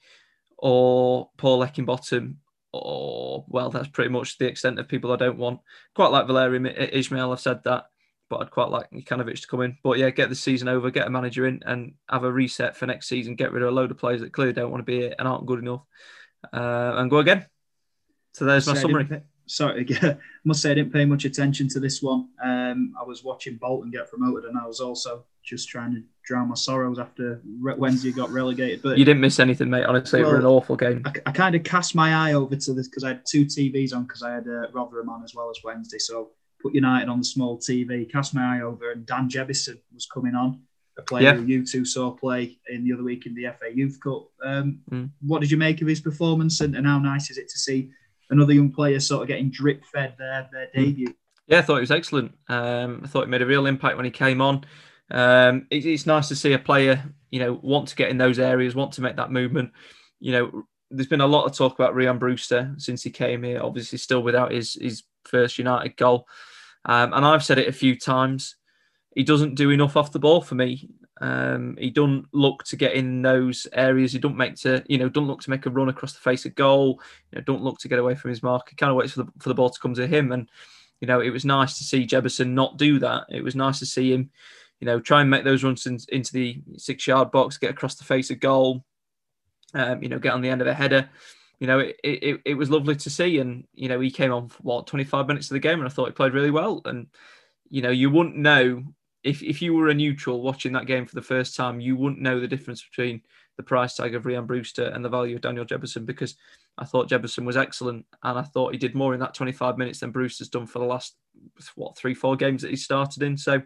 or Paul Eckingbottom, or well, that's pretty much the extent of people I don't want. Quite like Valerien Ismael, I've said that, but I'd quite like Jokanovic to come in. But yeah, get the season over, get a manager in, and have a reset for next season. Get rid of a load of players that clearly don't want to be here and aren't good enough, uh, and go again. So there's my summary. pay- sorry, I must say I didn't pay much attention to this one. Um, I was watching Bolton get promoted, and I was also just trying to drown my sorrows after Re- Wednesday got relegated. But You didn't miss anything, mate. Honestly, it was an awful game. I, I kind of cast my eye over to this because I had two TVs on because I had uh, Rotherham on as well as Wednesday. So put United on the small TV, cast my eye over, and Dan Jebbison was coming on, a player Yeah. who you two saw play in the other week in the FA Youth Cup. Um, Mm. What did you make of his performance, and, and how nice is it to see another young player sort of getting drip fed their their Mm. debut? Yeah, I thought he was excellent. Um, I thought he made a real impact when he came on. Um, it- it's nice to see a player, you know, want to get in those areas, want to make that movement. You know, there's been a lot of talk about Ryan Brewster since he came here. Obviously, still without his his first United goal, um, and I've said it a few times. He doesn't do enough off the ball for me. Um, he don't look to get in those areas. He don't make to, you know, don't look to make a run across the face of goal. You know, don't look to get away from his mark. He kind of waits for the for the ball to come to him. And you know, it was nice to see Jebbison not do that. It was nice to see him, you know, try and make those runs in, into the six yard box, get across the face of goal. Um, you know, get on the end of a header. You know, it, it, it was lovely to see. And, you know, he came on for what, 25 minutes of the game and I thought he played really well. And, you know, you wouldn't know if, if you were a neutral watching that game for the first time, you wouldn't know the difference between the price tag of Ryan Brewster and the value of Daniel Jebbison because I thought Jebbison was excellent and I thought he did more in that 25 minutes than Brewster's done for the last, what, three, four games that he started in. So,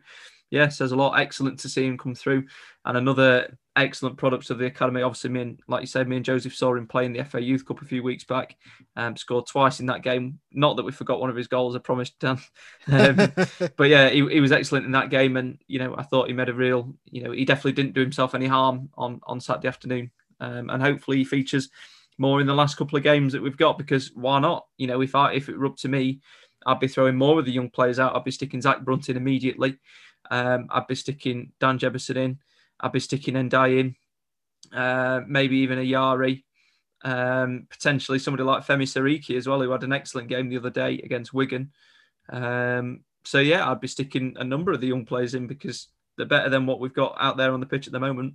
yeah, says a lot. Excellent to see him come through. And another excellent products of the academy. Obviously, me and, like you said, me and Joseph saw him play in the FA Youth Cup a few weeks back. Um, scored twice in that game. Not that we forgot one of his goals, I promised, Dan. Um, but yeah, he, he was excellent in that game. And, you know, I thought he made a real, you know, he definitely didn't do himself any harm on, on Saturday afternoon. Um, and hopefully he features more in the last couple of games that we've got because why not? You know, if I if it were up to me, I'd be throwing more of the young players out. I'd be sticking Zak Brunt in immediately. Um, I'd be sticking Dan Jebbison in. I'd be sticking Ndiaye in. Uh, maybe even a Yari. Um, potentially somebody like Femi Seriki as well, who had an excellent game the other day against Wigan. Um, so yeah, I'd be sticking a number of the young players in because they're better than what we've got out there on the pitch at the moment.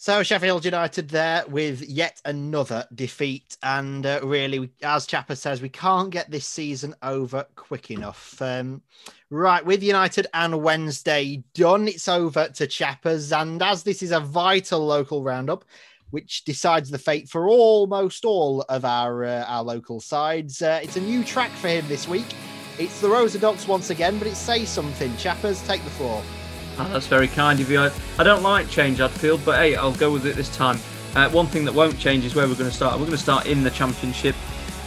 So Sheffield United there with yet another defeat, and uh, really, as Chapper says, we can't get this season over quick enough. Um, right, with United and Wednesday done, it's over to Chappers, and as this is a vital local roundup, which decides the fate for almost all of our uh, our local sides, uh, it's a new track for him this week. It's the Rosa Docs once again, but it says something. Chappers, take the floor. Oh, that's very kind of you. I, don't like change, Adfield, but hey, I'll go with it this time. Uh, one thing that won't change is where we're going to start. We're going to start in the Championship.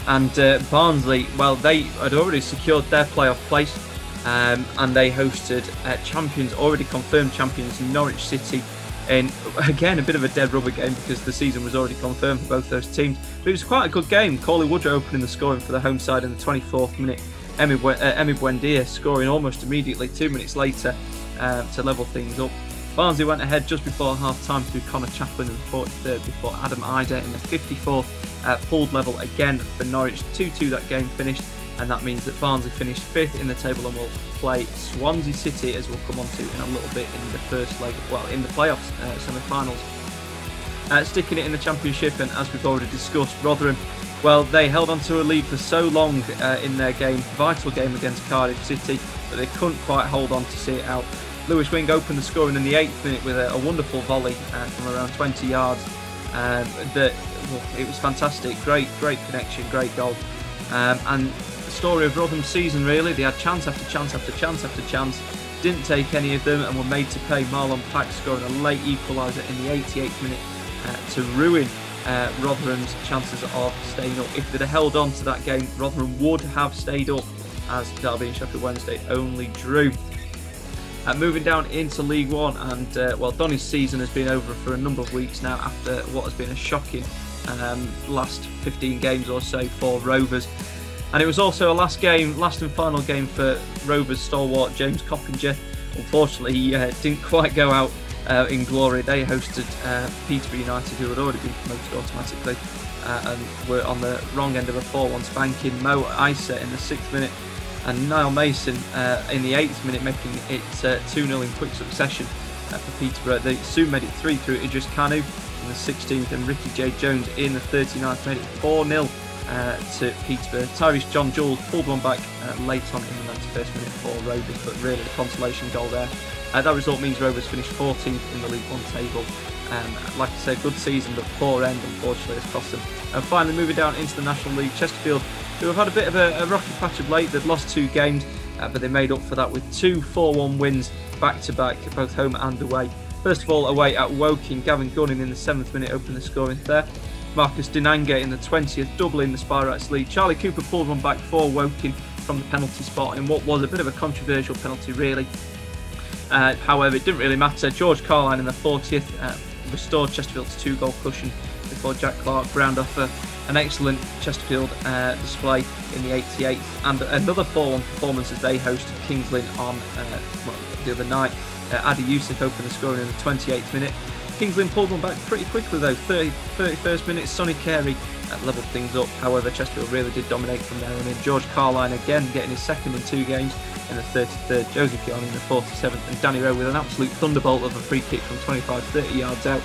And uh, Barnsley, well, they had already secured their playoff place um, and they hosted uh, champions, already confirmed champions, Norwich City. In again, a bit of a dead rubber game because the season was already confirmed for both those teams. But it was quite a good game. Cauley Woodrow opening the scoring for the home side in the 24th minute. Bu- uh, Buendia scoring almost immediately, two minutes later, uh, to level things up. Barnsley went ahead just before half time through Conor Chaplin in the 43rd before Adam Idah in the 54th uh, pulled level again for Norwich. 2 2 that game finished, and that means that Barnsley finished fifth in the table and will play Swansea City, as we'll come on to in a little bit in the first leg, well, in the playoffs, uh, semi finals. Uh, sticking it in the Championship, and as we've already discussed, Rotherham, well, they held on to a lead for so long uh, in their game, vital game against Cardiff City, but they couldn't quite hold on to see it out. Lewis Wing opened the scoring in the eighth minute with a, a wonderful volley uh, from around 20 yards. Um, that well, it was fantastic, great, great connection, great goal, um, and the story of Rotherham's season really. They had chance after chance after chance after chance, didn't take any of them, and were made to pay. Marlon Pack scoring a late equaliser in the 88th minute uh, to ruin uh, Rotherham's chances of staying up. If they'd have held on to that game, Rotherham would have stayed up, as Derby and Sheffield Wednesday only drew. Uh, moving down into League One, and uh, well, Donny's season has been over for a number of weeks now after what has been a shocking um, last 15 games or so for Rovers. And it was also a last game, last and final game for Rovers stalwart James Coppinger. Unfortunately, he uh, didn't quite go out uh, in glory. They hosted uh, Peterborough United, who had already been promoted automatically, uh, and were on the wrong end of a 4 1 spanking. Mo Eisa in the sixth minute and Niall Mason uh, in the eighth minute making it 2 0 in quick succession uh, for Peterborough. They soon made it 3 through Idris Kanu in the 16th and Ricky-Jade Jones in the 39th made it 4 0 uh, to Peterborough. Tyreece John-Jules pulled one back uh, late on in the 91st minute for Rovers, but really the consolation goal there. Uh, that result means Rovers finished 14th in the League One table. Um, like I said, good season, but poor end, unfortunately, has cost them. And finally, moving down into the National League, Chesterfield who have had a bit of a, a rocky patch of late. They've lost two games, uh, but they made up for that with two 4 1 wins back to back, both home and away. First of all, away at Woking, Gavin Gunning in the seventh minute opened the scoring there. Marcus Dinanga in the 20th, doubling the Spireites lead. Charlie Cooper pulled one back for Woking from the penalty spot in what was a bit of a controversial penalty, really. Uh, however, it didn't really matter. George Carline in the 40th uh, restored Chesterfield's two goal cushion before Jack Clark ground off an excellent Chesterfield uh, display in the 88th, and another 4 1 performance as they hosted Kings Lynn on uh, well, the other night. Uh, Adi Yussuf opened the scoring in the 28th minute. Kings Lynn pulled one back pretty quickly though, 30, 31st minute. Sonny Carey uh, levelled things up. However, Chesterfield really did dominate from there. And then George Carline again getting his second in two games in the 33rd, Josie Piani in the 47th, and Danny Rowe with an absolute thunderbolt of a free kick from 25 30 yards out,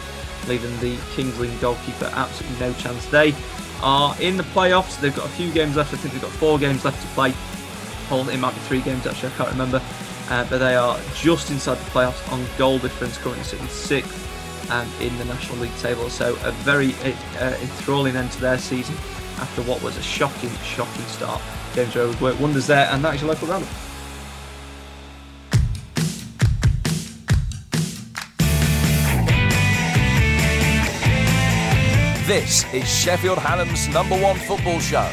leaving the Kings Lynn goalkeeper absolutely no chance. They are in the playoffs. They've got a few games left. I think they've got four games left to play. Hold it might be three games actually. I can't remember. Uh, but they are just inside the playoffs on goal difference, currently sitting sixth um, in the National League table. So a very uh, enthralling end to their season after what was a shocking, shocking start. James Rowe worked wonders there, and that is your local roundup. This is Sheffield Hallam's number one football show.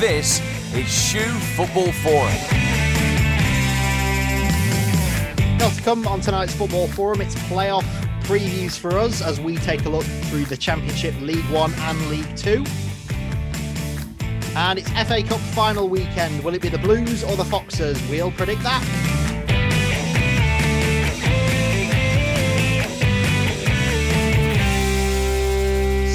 This is SHU Football Forum. Now to come on tonight's Football Forum, it's playoff previews for us as we take a look through the Championship, League One and League Two. And it's FA Cup final weekend. Will it be the Blues or the Foxes? We'll predict that.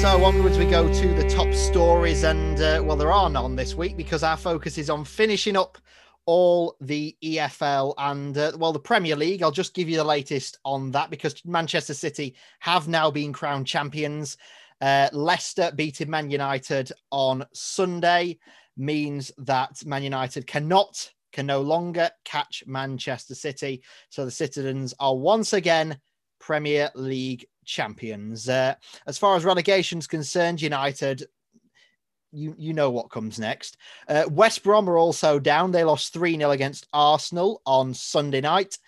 So onwards we go to the top stories, and uh, well, there are none this week because our focus is on finishing up all the EFL and uh, well, the Premier League. I'll just give you the latest on that because Manchester City have now been crowned champions. Uh, Leicester beating Man United on Sunday means that Man United cannot, can no longer catch Manchester City. So the Citizens are once again Premier League champions. Uh, as far as relegation's concerned, United, you you know what comes next. Uh, West Brom are also down. They lost 3 0 against Arsenal on Sunday night.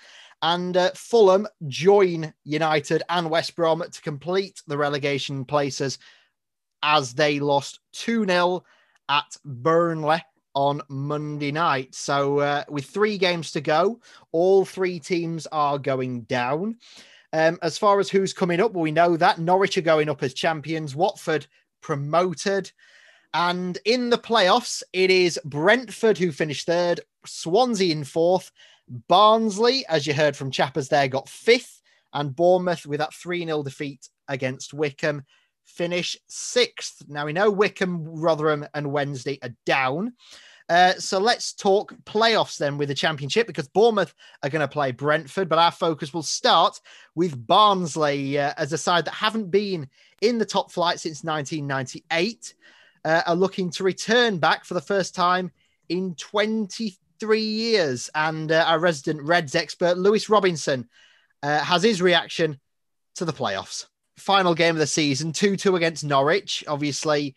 And uh, Fulham join United and West Brom to complete the relegation places as they lost 2 0 at Burnley on Monday night. So, uh, with three games to go, all three teams are going down. Um, as far as who's coming up, well, we know that Norwich are going up as champions, Watford promoted. And in the playoffs, it is Brentford who finished third, Swansea in fourth, Barnsley, as you heard from Chappers there, got fifth, and Bournemouth with that 3 0 defeat against Wycombe finish sixth. Now we know Wycombe, Rotherham, and Wednesday are down. Uh, so let's talk playoffs then with the championship because Bournemouth are going to play Brentford, but our focus will start with Barnsley uh, as a side that haven't been in the top flight since 1998, uh, are looking to return back for the first time in 23 years. And uh, our resident Reds expert, Lewis Robinson, uh, has his reaction to the playoffs. Final game of the season, 2 2 against Norwich. Obviously,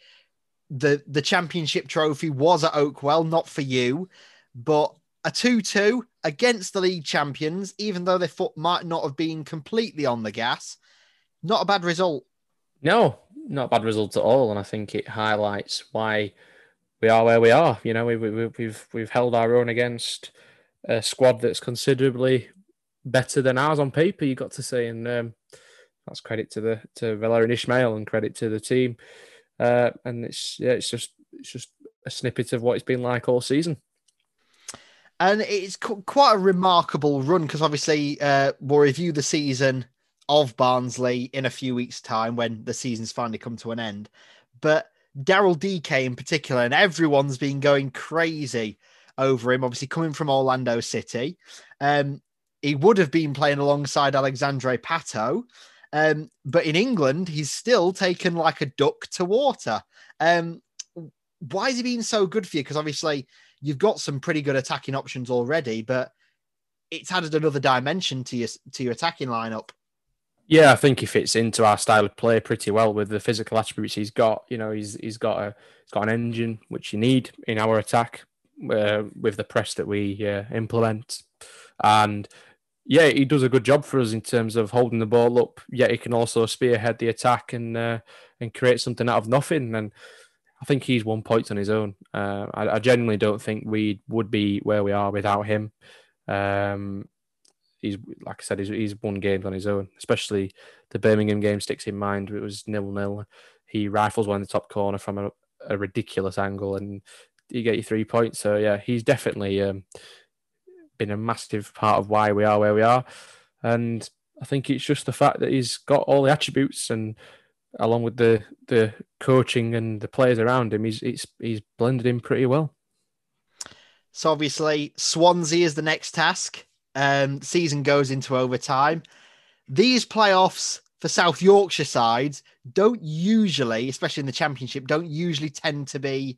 the the championship trophy was at Oakwell, not for you, but a 2-2 against the league champions, even though their foot might not have been completely on the gas. Not a bad result. No, not a bad result at all, and I think it highlights why we are where we are. You know, we, we, we've we've held our own against a squad that's considerably better than ours on paper. You got to say, and um, that's credit to the to Valerien Ismael and credit to the team. Uh, and it's yeah, it's just it's just a snippet of what it's been like all season. And it's quite a remarkable run because obviously uh, we'll review the season of Barnsley in a few weeks' time when the season's finally come to an end. But Daryl Dike in particular, and everyone's been going crazy over him, obviously coming from Orlando City. Um, he would have been playing alongside Alexandre Pato. Um, but in England, he's still taken like a duck to water. Um, why is he being so good for you? Because obviously you've got some pretty good attacking options already, but it's added another dimension to your to your attacking lineup. Yeah, I think he fits into our style of play pretty well with the physical attributes he's got. You know, he's he's got a he's got an engine which you need in our attack uh, with the press that we uh, implement, and yeah, he does a good job for us in terms of holding the ball up. Yet he can also spearhead the attack and uh, and create something out of nothing. And I think he's one point on his own. Uh, I, I, genuinely don't think we would be where we are without him. Um, he's like I said, he's, he's won games on his own. Especially the Birmingham game sticks in mind. It was nil nil. He rifles one in the top corner from a, a ridiculous angle, and you get you three points. So yeah, he's definitely. Um, been a massive part of why we are where we are. And I think it's just the fact that he's got all the attributes and along with the the coaching and the players around him, he's he's, he's blended in pretty well. So obviously Swansea is the next task. Um, season goes into overtime. These playoffs for South Yorkshire sides don't usually, especially in the Championship, don't usually tend to be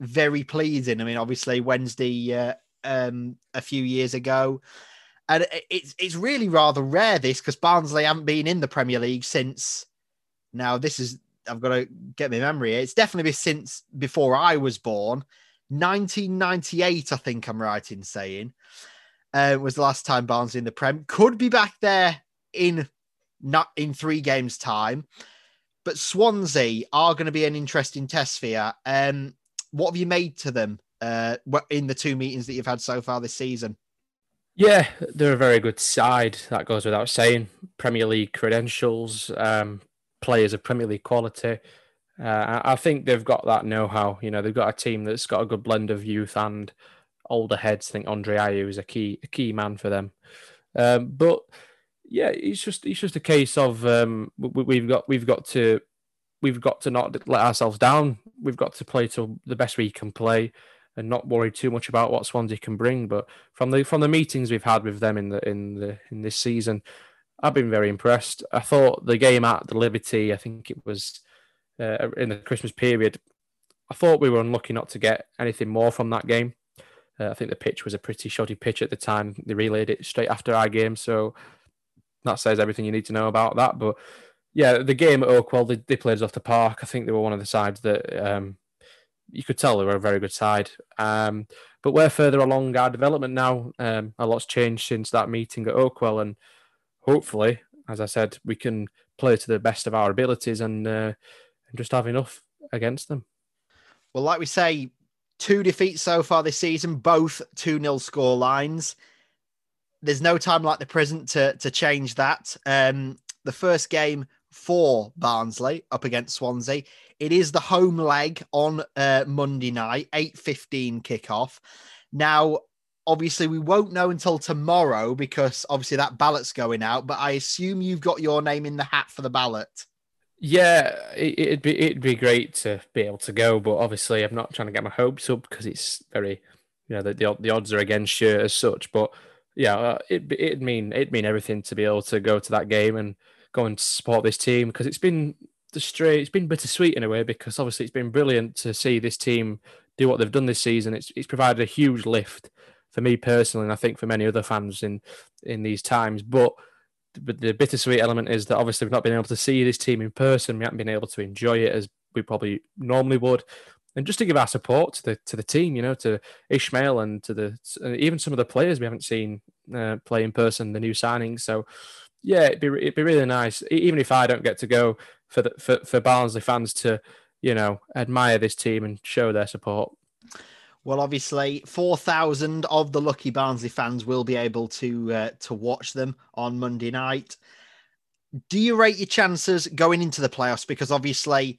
very pleasing. I mean, obviously Wednesday uh, um, a few years ago. And it's it's really rather rare this because Barnsley haven't been in the Premier League since. Now this is I've got to get my memory. It's definitely been since before I was born, 1998. I think I'm right in saying uh, was the last time Barnsley in the Prem. Could be back there in not in three games time, but Swansea are going to be an interesting test for you. Um, what have you made to them uh, in the two meetings that you've had so far this season? Yeah, they're a very good side. That goes without saying. Premier League credentials, um, players of Premier League quality. Uh, I think they've got that know-how. You know, they've got a team that's got a good blend of youth and older heads. I think Andre Ayew is a key a key man for them. Um, but yeah, it's just it's just a case of um, we, have got we've got to we've got to not let ourselves down. We've got to play to the best we can play and not worry too much about what Swansea can bring. But from the from the meetings we've had with them in the in the in this season, I've been very impressed. I thought the game at the Liberty, I think it was uh, in the Christmas period, I thought we were unlucky not to get anything more from that game. Uh, I think the pitch was a pretty shoddy pitch at the time. They relayed it straight after our game, so that says everything you need to know about that. But yeah, the game at Oakwell, they, they played us off the park. I think they were one of the sides that um, you could tell they were a very good side. Um, but we're further along our development now. Um, a lot's changed since that meeting at Oakwell, and hopefully, as I said, we can play to the best of our abilities and, uh, and just have enough against them. Well, like we say, two defeats so far this season, both 2 0 score lines. There's no time like the present to, to change that. Um, the first game for Barnsley up against Swansea. It is the home leg on uh, Monday night, 8.15 kickoff. Now, obviously we won't know until tomorrow because obviously that ballot's going out. But I assume you've got your name in the hat for the ballot. Yeah, it, it'd be it'd be great to be able to go, but obviously I'm not trying to get my hopes up because it's very, you know, the, the the odds are against you as such. But yeah, uh, it it'd mean it'd mean everything to be able to go to that game and go and support this team because it's been the straight it's been bittersweet in a way because obviously it's been brilliant to see this team do what they've done this season. It's it's provided a huge lift for me personally, and I think for many other fans in in these times. But but the bittersweet element is that obviously we've not been able to see this team in person. We haven't been able to enjoy it as we probably normally would, and just to give our support to the to the team, you know, to Ismael and to the and even some of the players we haven't seen uh, play in person, the new signings. So yeah, it'd be it'd be really nice, even if I don't get to go for the for for Barnsley fans to you know admire this team and show their support. Well, obviously, four thousand of the lucky Barnsley fans will be able to uh, to watch them on Monday night. Do you rate your chances going into the playoffs? Because obviously,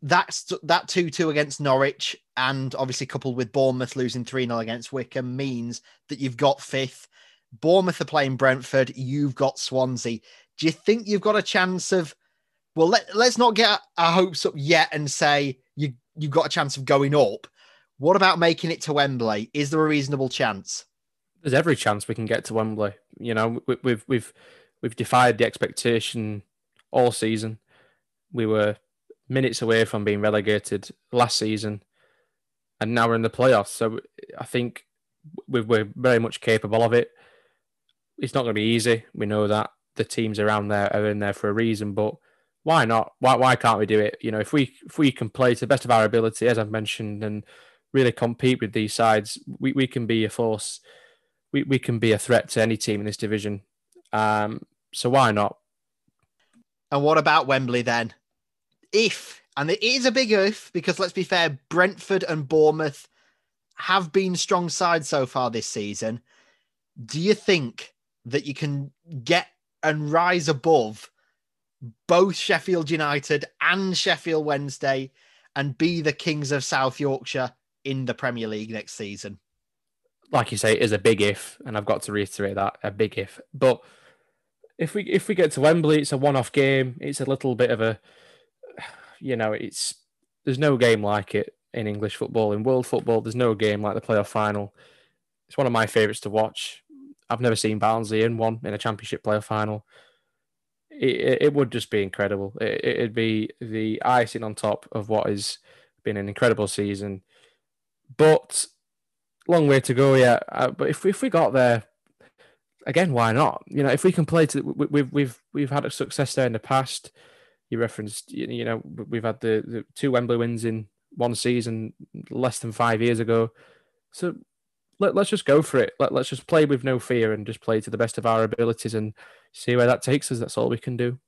that's that two two against Norwich, and obviously coupled with Bournemouth losing three 0 against Wycombe, means that you've got fifth. Bournemouth are playing Brentford. You've got Swansea. Do you think you've got a chance of? Well, let, let's not get our hopes up yet and say you you've got a chance of going up. What about making it to Wembley? Is there a reasonable chance? There's every chance we can get to Wembley. You know, we, we've we've we've defied the expectation all season. We were minutes away from being relegated last season, and now we're in the playoffs. So I think we- we're very much capable of it. It's not going to be easy. We know that the teams around there are in there for a reason, but why not? Why why can't we do it? You know, if we if we can play to the best of our ability, as I've mentioned, and really compete with these sides, we, we can be a force. We, we can be a threat to any team in this division. Um, so why not? And what about Wembley then? If, and it is a big if, because let's be fair, Brentford and Bournemouth have been strong sides so far this season. Do you think that you can get and rise above both Sheffield United and Sheffield Wednesday and be the Kings of South Yorkshire in the Premier League next season? Like you say, it is a big if, and I've got to reiterate that a big if. But if we if we get to Wembley, it's a one-off game. It's a little bit of a, you know, it's there's no game like it in English football. In world football, there's no game like the playoff final. It's one of my favourites to watch. I've never seen Barnsley in one in a championship playoff final. It, it, would just be incredible. It, it'd be the icing on top of what has been an incredible season. But long way to go yet. Uh, but if if we got there, again, why not? You know, if we can play to, we, we've we've we've had a success there in the past. You referenced, you, you know, we've had the, the two Wembley wins in one season less than five years ago. So let, let's just go for it. Let, let's just play with no fear and just play to the best of our abilities and see where that takes us. That's all we can do.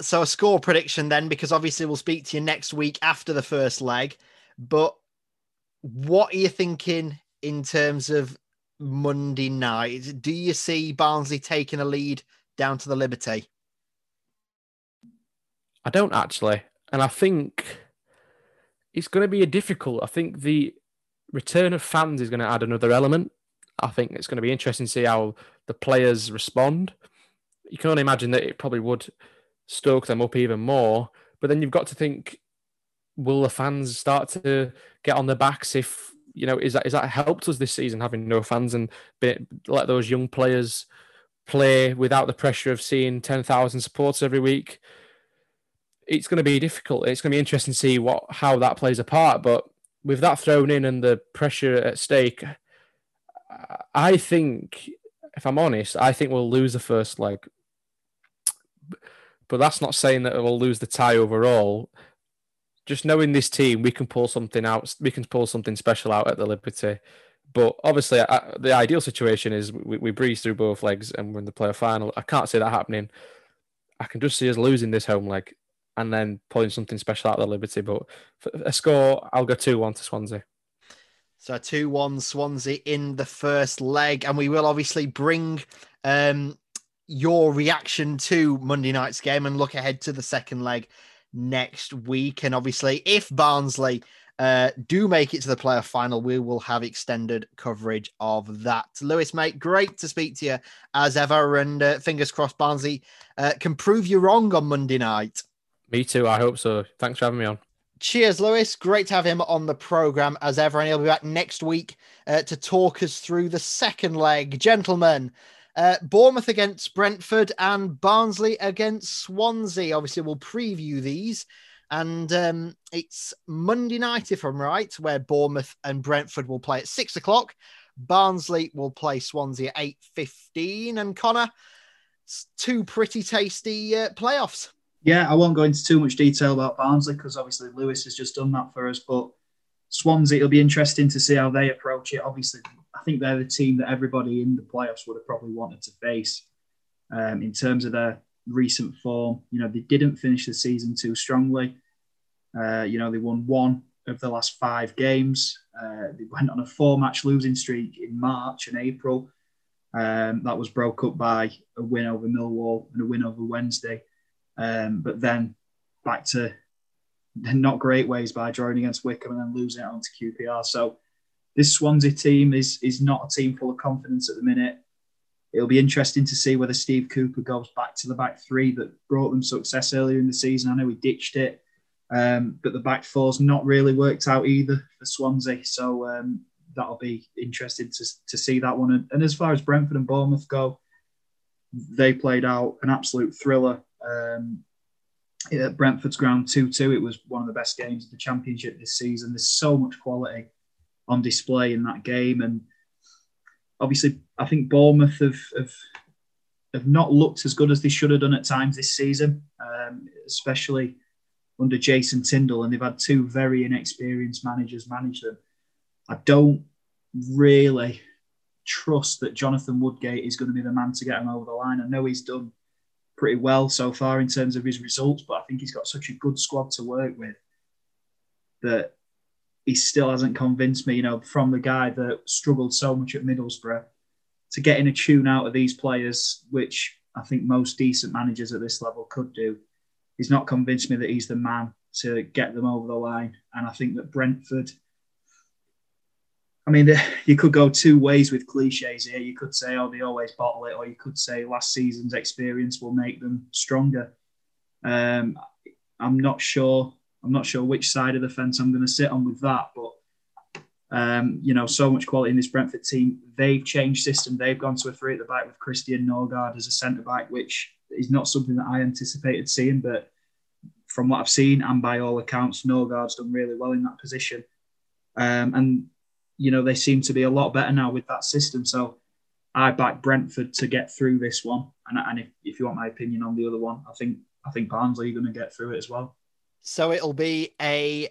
So a score prediction then, because obviously we'll speak to you next week after the first leg. But what are you thinking in terms of Monday night? Do you see Barnsley taking a lead down to the Liberty? I don't actually. And I think it's going to be a difficult. I think the return of fans is going to add another element. I think it's going to be interesting to see how the players respond. You can only imagine that it probably would stoke them up even more. But then you've got to think, will the fans start to get on their backs if you know is that is that helped us this season having no fans and be, let those young players play without the pressure of seeing ten thousand supporters every week? It's going to be difficult. It's going to be interesting to see what how that plays a part. But with that thrown in and the pressure at stake, I think, if I'm honest, I think we'll lose the first leg. But that's not saying that we'll lose the tie overall. Just knowing this team, we can pull something out. We can pull something special out at the Liberty. But obviously, I, the ideal situation is we, we breeze through both legs and we're in the playoff final. I can't see that happening. I can just see us losing this home leg and then pulling something special out of the Liberty. But a score, I'll go 2 1 to Swansea. So 2 1 Swansea in the first leg. And we will obviously bring um, your reaction to Monday night's game and look ahead to the second leg next week. And obviously, if Barnsley uh, do make it to the playoff final, we will have extended coverage of that. Lewis, mate, great to speak to you as ever. And uh, fingers crossed, Barnsley uh, can prove you wrong on Monday night. Me too. I hope so. Thanks for having me on. Cheers, Lewis. Great to have him on the program as ever. And he'll be back next week uh, to talk us through the second leg. Gentlemen, uh, Bournemouth against Brentford and Barnsley against Swansea. Obviously, we'll preview these. And um, it's Monday night, if I'm right, where Bournemouth and Brentford will play at six o'clock. Barnsley will play Swansea at eight fifteen. And Connor, it's two pretty tasty uh, playoffs. Yeah, I won't go into too much detail about Barnsley because obviously Lewis has just done that for us. But Swansea, it'll be interesting to see how they approach it. Obviously, I think they're the team that everybody in the playoffs would have probably wanted to face um, in terms of their recent form. You know, they didn't finish the season too strongly. Uh, you know, they won one of the last five games. Uh, they went on a four-match losing streak in March and April. Um, that was broke up by a win over Millwall and a win over Wednesday. Um, but then back to not great ways by drawing against Wycombe and then losing it on to QPR. So this Swansea team is is not a team full of confidence at the minute. It'll be interesting to see whether Steve Cooper goes back to the back three that brought them success earlier in the season. I know he ditched it, um, but the back four's not really worked out either for Swansea. So um, that'll be interesting to, to see that one. And, and as far as Brentford and Bournemouth go, they played out an absolute thriller um, at Brentford's ground 2 2. It was one of the best games of the Championship this season. There's so much quality on display in that game. And obviously, I think Bournemouth have, have, have not looked as good as they should have done at times this season, um, especially under Jason Tindall. And they've had two very inexperienced managers manage them. I don't really trust that Jonathan Woodgate is going to be the man to get him over the line. I know he's done pretty well so far in terms of his results, but I think he's got such a good squad to work with that he still hasn't convinced me, you know, from the guy that struggled so much at Middlesbrough to getting a tune out of these players, which I think most decent managers at this level could do. He's not convinced me that he's the man to get them over the line. And I think that Brentford, I mean, you could go two ways with cliches here. You could say, oh, they always bottle it, or you could say last season's experience will make them stronger. Um, I'm not sure. I'm not sure which side of the fence I'm going to sit on with that, but um, you know, so much quality in this Brentford team. They've changed system. They've gone to a three at the back with Christian Norgaard as a centre back, which is not something that I anticipated seeing. But from what I've seen, and by all accounts, Norgaard's done really well in that position. Um, and you know, they seem to be a lot better now with that system. So I back Brentford to get through this one. And, and if, if you want my opinion on the other one, I think I think Barnsley are going to get through it as well. So it'll be a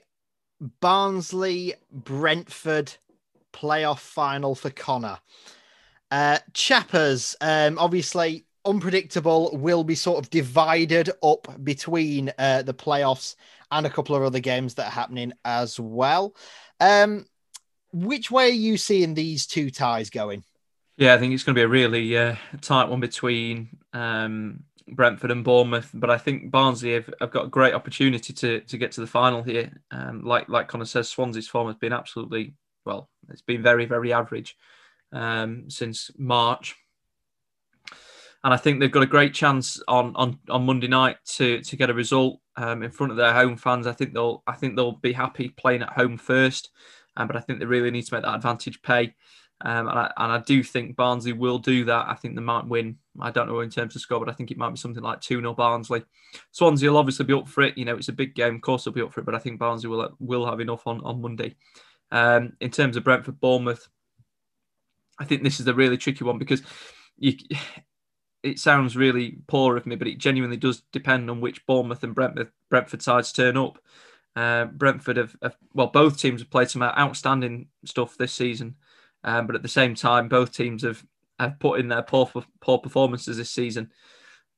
Barnsley Brentford playoff final for Connor. Uh, Chappers, um, obviously unpredictable, will be sort of divided up between uh, the playoffs and a couple of other games that are happening as well. Um, which way are you seeing these two ties going? Yeah, I think it's going to be a really uh, tight one between um, Brentford and Bournemouth, but I think Barnsley have, have, got a great opportunity to to get to the final here. Um, like like Connor says, Swansea's form has been absolutely well. It's been very very average um, since March, and I think they've got a great chance on on, on Monday night to to get a result um, in front of their home fans. I think they'll I think they'll be happy playing at home first, um, but I think they really need to make that advantage pay. Um, and, I, and I do think Barnsley will do that. I think they might win. I don't know in terms of score, but I think it might be something like 2 0 Barnsley. Swansea will obviously be up for it. You know, it's a big game. Of course, they'll be up for it, but I think Barnsley will, will have enough on, on Monday. Um, in terms of Brentford Bournemouth, I think this is a really tricky one because you, it sounds really poor of me, but it genuinely does depend on which Bournemouth and Brentford, Brentford sides turn up. Uh, Brentford have, have, well, both teams have played some outstanding stuff this season. Um, but at the same time, both teams have, have put in their poor, poor performances this season.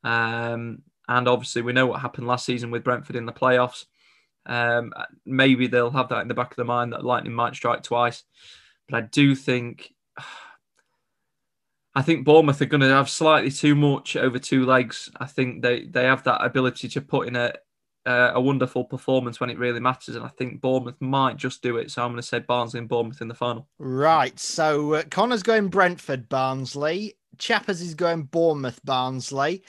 Um, and obviously, we know what happened last season with Brentford in the playoffs. Um, maybe they'll have that in the back of their mind that lightning might strike twice. But I do think, I think Bournemouth are going to have slightly too much over two legs. I think they they have that ability to put in a uh, a wonderful performance when it really matters, and I think Bournemouth might just do it. So I'm going to say Barnsley and Bournemouth in the final. Right. So uh, Connor's going Brentford, Barnsley. Chappers is going Bournemouth, Barnsley.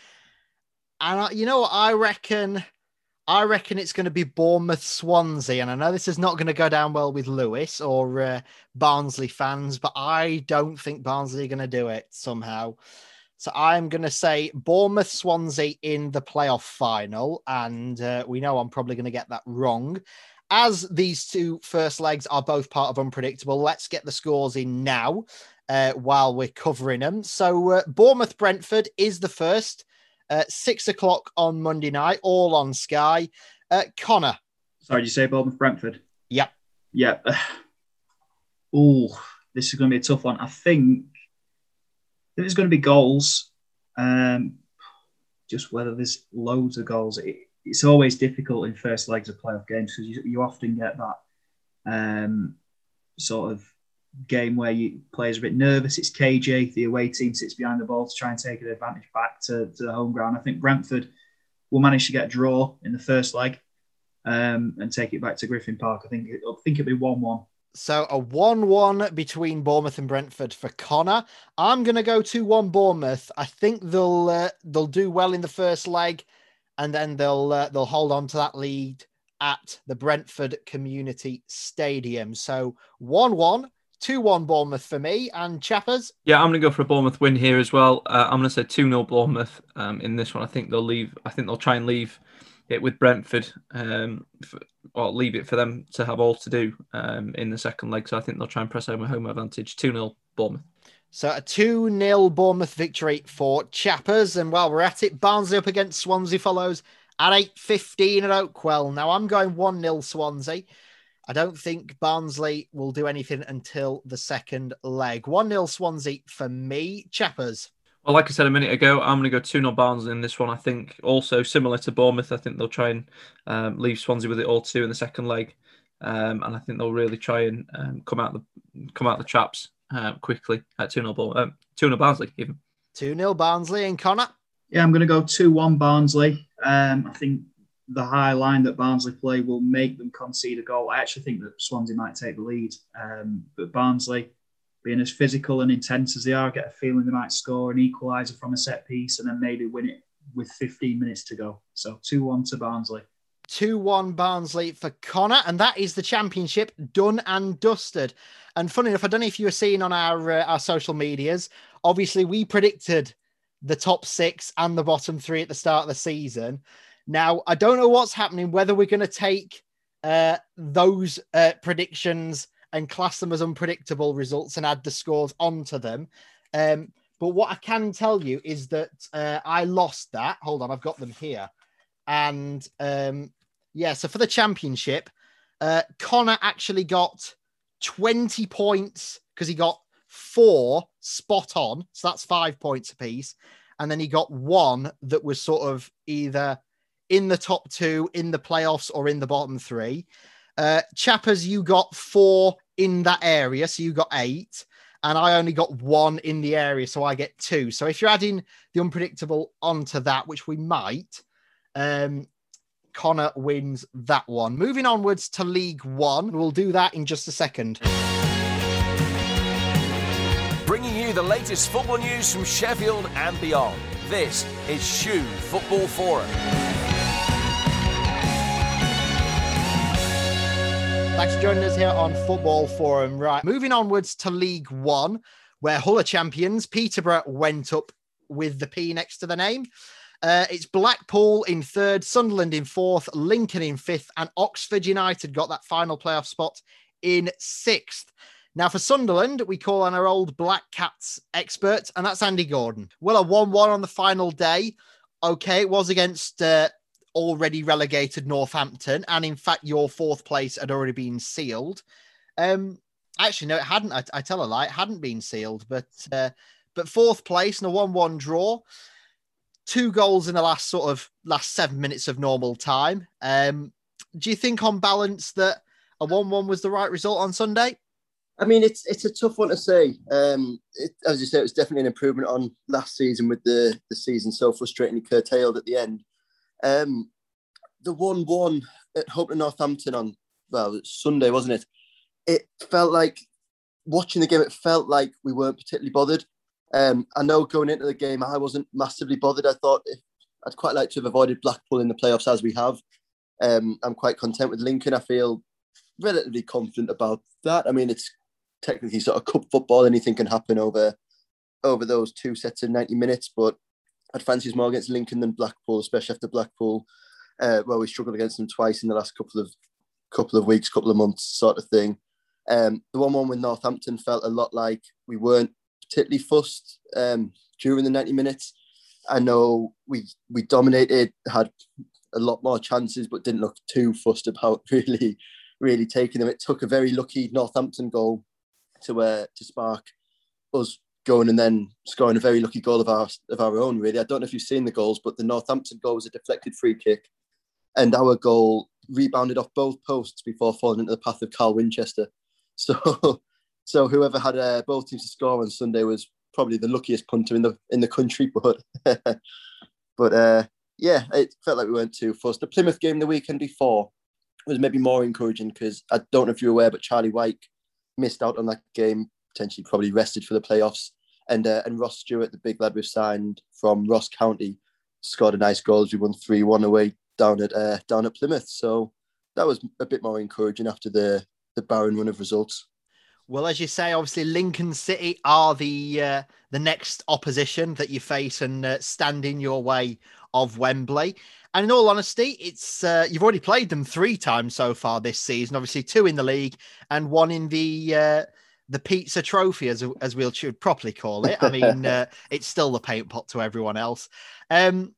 And you know what? I reckon, I reckon it's going to be Bournemouth, Swansea. And I know this is not going to go down well with Lewis or uh, Barnsley fans, but I don't think Barnsley are going to do it somehow. So I'm going to say Bournemouth, Swansea in the playoff final. And uh, we know I'm probably going to get that wrong. As these two first legs are both part of Unpredictable, let's get the scores in now uh, while we're covering them. So uh, Bournemouth, Brentford is the first. Uh, six o'clock on Monday night, all on Sky. Uh, Connor. Sorry, did you say Bournemouth Brentford? Yep. Yep. Oh, this is going to be a tough one. I think there's going to be goals, um, just whether there's loads of goals, it, it's always difficult in first legs of playoff games because you, you often get that um, sort of game where you players are a bit nervous. It's KJ, the away team sits behind the ball to try and take an advantage back to, to the home ground. I think Brentford will manage to get a draw in the first leg um, and take it back to Griffin Park. I think it, I think it'll be one-one. So a 1-1 between Bournemouth and Brentford for Connor. I'm going to go 2-1 Bournemouth. I think they'll uh, they'll do well in the first leg and then they'll uh, they'll hold on to that lead at the Brentford Community Stadium. So 1-1 2 1 Bournemouth for me. And Chappers? Yeah, I'm going to go for a Bournemouth win here as well. Uh, I'm going to say 2 0 Bournemouth um, in this one. I think they'll leave, I think they'll try and leave it with Brentford, um, for, or leave it for them to have all to do um, in the second leg. So I think they'll try and press home a home advantage 2 0 Bournemouth. So a 2 0 Bournemouth victory for Chappers. And while we're at it, Barnsley up against Swansea follows at 8.15 at Oakwell. Now I'm going 1 0 Swansea. I don't think Barnsley will do anything until the second leg. 1 0 Swansea for me. Chappers. Well, like I said a minute ago, I'm going to go 2 0 Barnsley in this one. I think also similar to Bournemouth, I think they'll try and um, leave Swansea with it all two in the second leg. Um, and I think they'll really try and um, come out the come out the traps uh, quickly at 2 0 um, 2 0 Barnsley, even. 2 0 Barnsley and Connor. Yeah, I'm going to go 2 1 Barnsley. Um, I think the high line that Barnsley play will make them concede a goal. I actually think that Swansea might take the lead, um, but Barnsley, being as physical and intense as they are, get a feeling they might score an equaliser from a set piece and then maybe win it with 15 minutes to go. So 2 1 to Barnsley. 2 1 Barnsley for Connor, and that is the championship done and dusted. And funny enough, I don't know if you were seeing on our uh, our social medias. Obviously, we predicted the top six and the bottom three at the start of the season. Now, I don't know what's happening, whether we're going to take uh, those uh, predictions and class them as unpredictable results and add the scores onto them. Um, but what I can tell you is that uh, I lost that. Hold on, I've got them here. And um, yeah, so for the championship, uh, Connor actually got 20 points because he got four spot on. So that's five points apiece. And then he got one that was sort of either in the top two, in the playoffs, or in the bottom three. Uh, Chappers, you got four in that area, so you got eight, and I only got one in the area, so I get two. So if you're adding the unpredictable onto that, which we might, um, Connor wins that one. Moving onwards to League One, we'll do that in just a second. Bringing you the latest football news from Sheffield and beyond. This is SHU Football Forum. Thanks for joining us here on Football Forum. Right, moving onwards to League One, where Hull are champions. Peterborough went up with the P next to the name. Uh, it's Blackpool in third, Sunderland in fourth, Lincoln in fifth, and Oxford United got that final playoff spot in sixth. Now, for Sunderland, we call on our old Black Cats expert, and that's Andy Gordon. Well, a 1 1 on the final day. Okay, it was against uh, already relegated Northampton, and in fact, your fourth place had already been sealed. Um, actually, no, it hadn't. I, I tell a lie, it hadn't been sealed, but uh, but fourth place and a one-one draw. Two goals in the last sort of last seven minutes of normal time. Um, do you think, on balance, that a one-one was the right result on Sunday? I mean, it's it's a tough one to say. Um, it, as you say, it was definitely an improvement on last season with the the season so frustratingly curtailed at the end. Um, the one-one at Hope and Northampton on well Sunday, wasn't it? It felt like watching the game. It felt like we weren't particularly bothered. Um, I know going into the game, I wasn't massively bothered. I thought I'd quite like to have avoided Blackpool in the playoffs as we have. Um, I'm quite content with Lincoln. I feel relatively confident about that. I mean, it's technically sort of cup football. Anything can happen over over those two sets of 90 minutes, but I'd fancy us more against Lincoln than Blackpool, especially after Blackpool, uh, well, we struggled against them twice in the last couple of couple of weeks, couple of months, sort of thing. Um, the one one with Northampton felt a lot like we weren't particularly fussed um, during the 90 minutes. I know we we dominated, had a lot more chances, but didn't look too fussed about really, really taking them. It took a very lucky Northampton goal to uh, to spark us going and then scoring a very lucky goal of our of our own. Really, I don't know if you've seen the goals, but the Northampton goal was a deflected free kick, and our goal rebounded off both posts before falling into the path of Carl Winchester. So, so whoever had uh, both teams to score on Sunday was probably the luckiest punter in the in the country. But but uh, yeah, it felt like we weren't too fussed. The Plymouth game the weekend before was maybe more encouraging because I don't know if you're aware, but Charlie Wyke missed out on that game, potentially probably rested for the playoffs. And uh, and Ross Stewart, the big lad we've signed from Ross County, scored a nice goal as we won three one away down at uh, down at Plymouth. So that was a bit more encouraging after the the barren run of results. Well, as you say, obviously Lincoln City are the uh, the next opposition that you face and uh, stand in your way of Wembley. And in all honesty, it's uh, you've already played them three times so far this season. Obviously, two in the league and one in the uh, the pizza trophy, as as we should properly call it. I mean, uh, it's still the paint pot to everyone else. Um,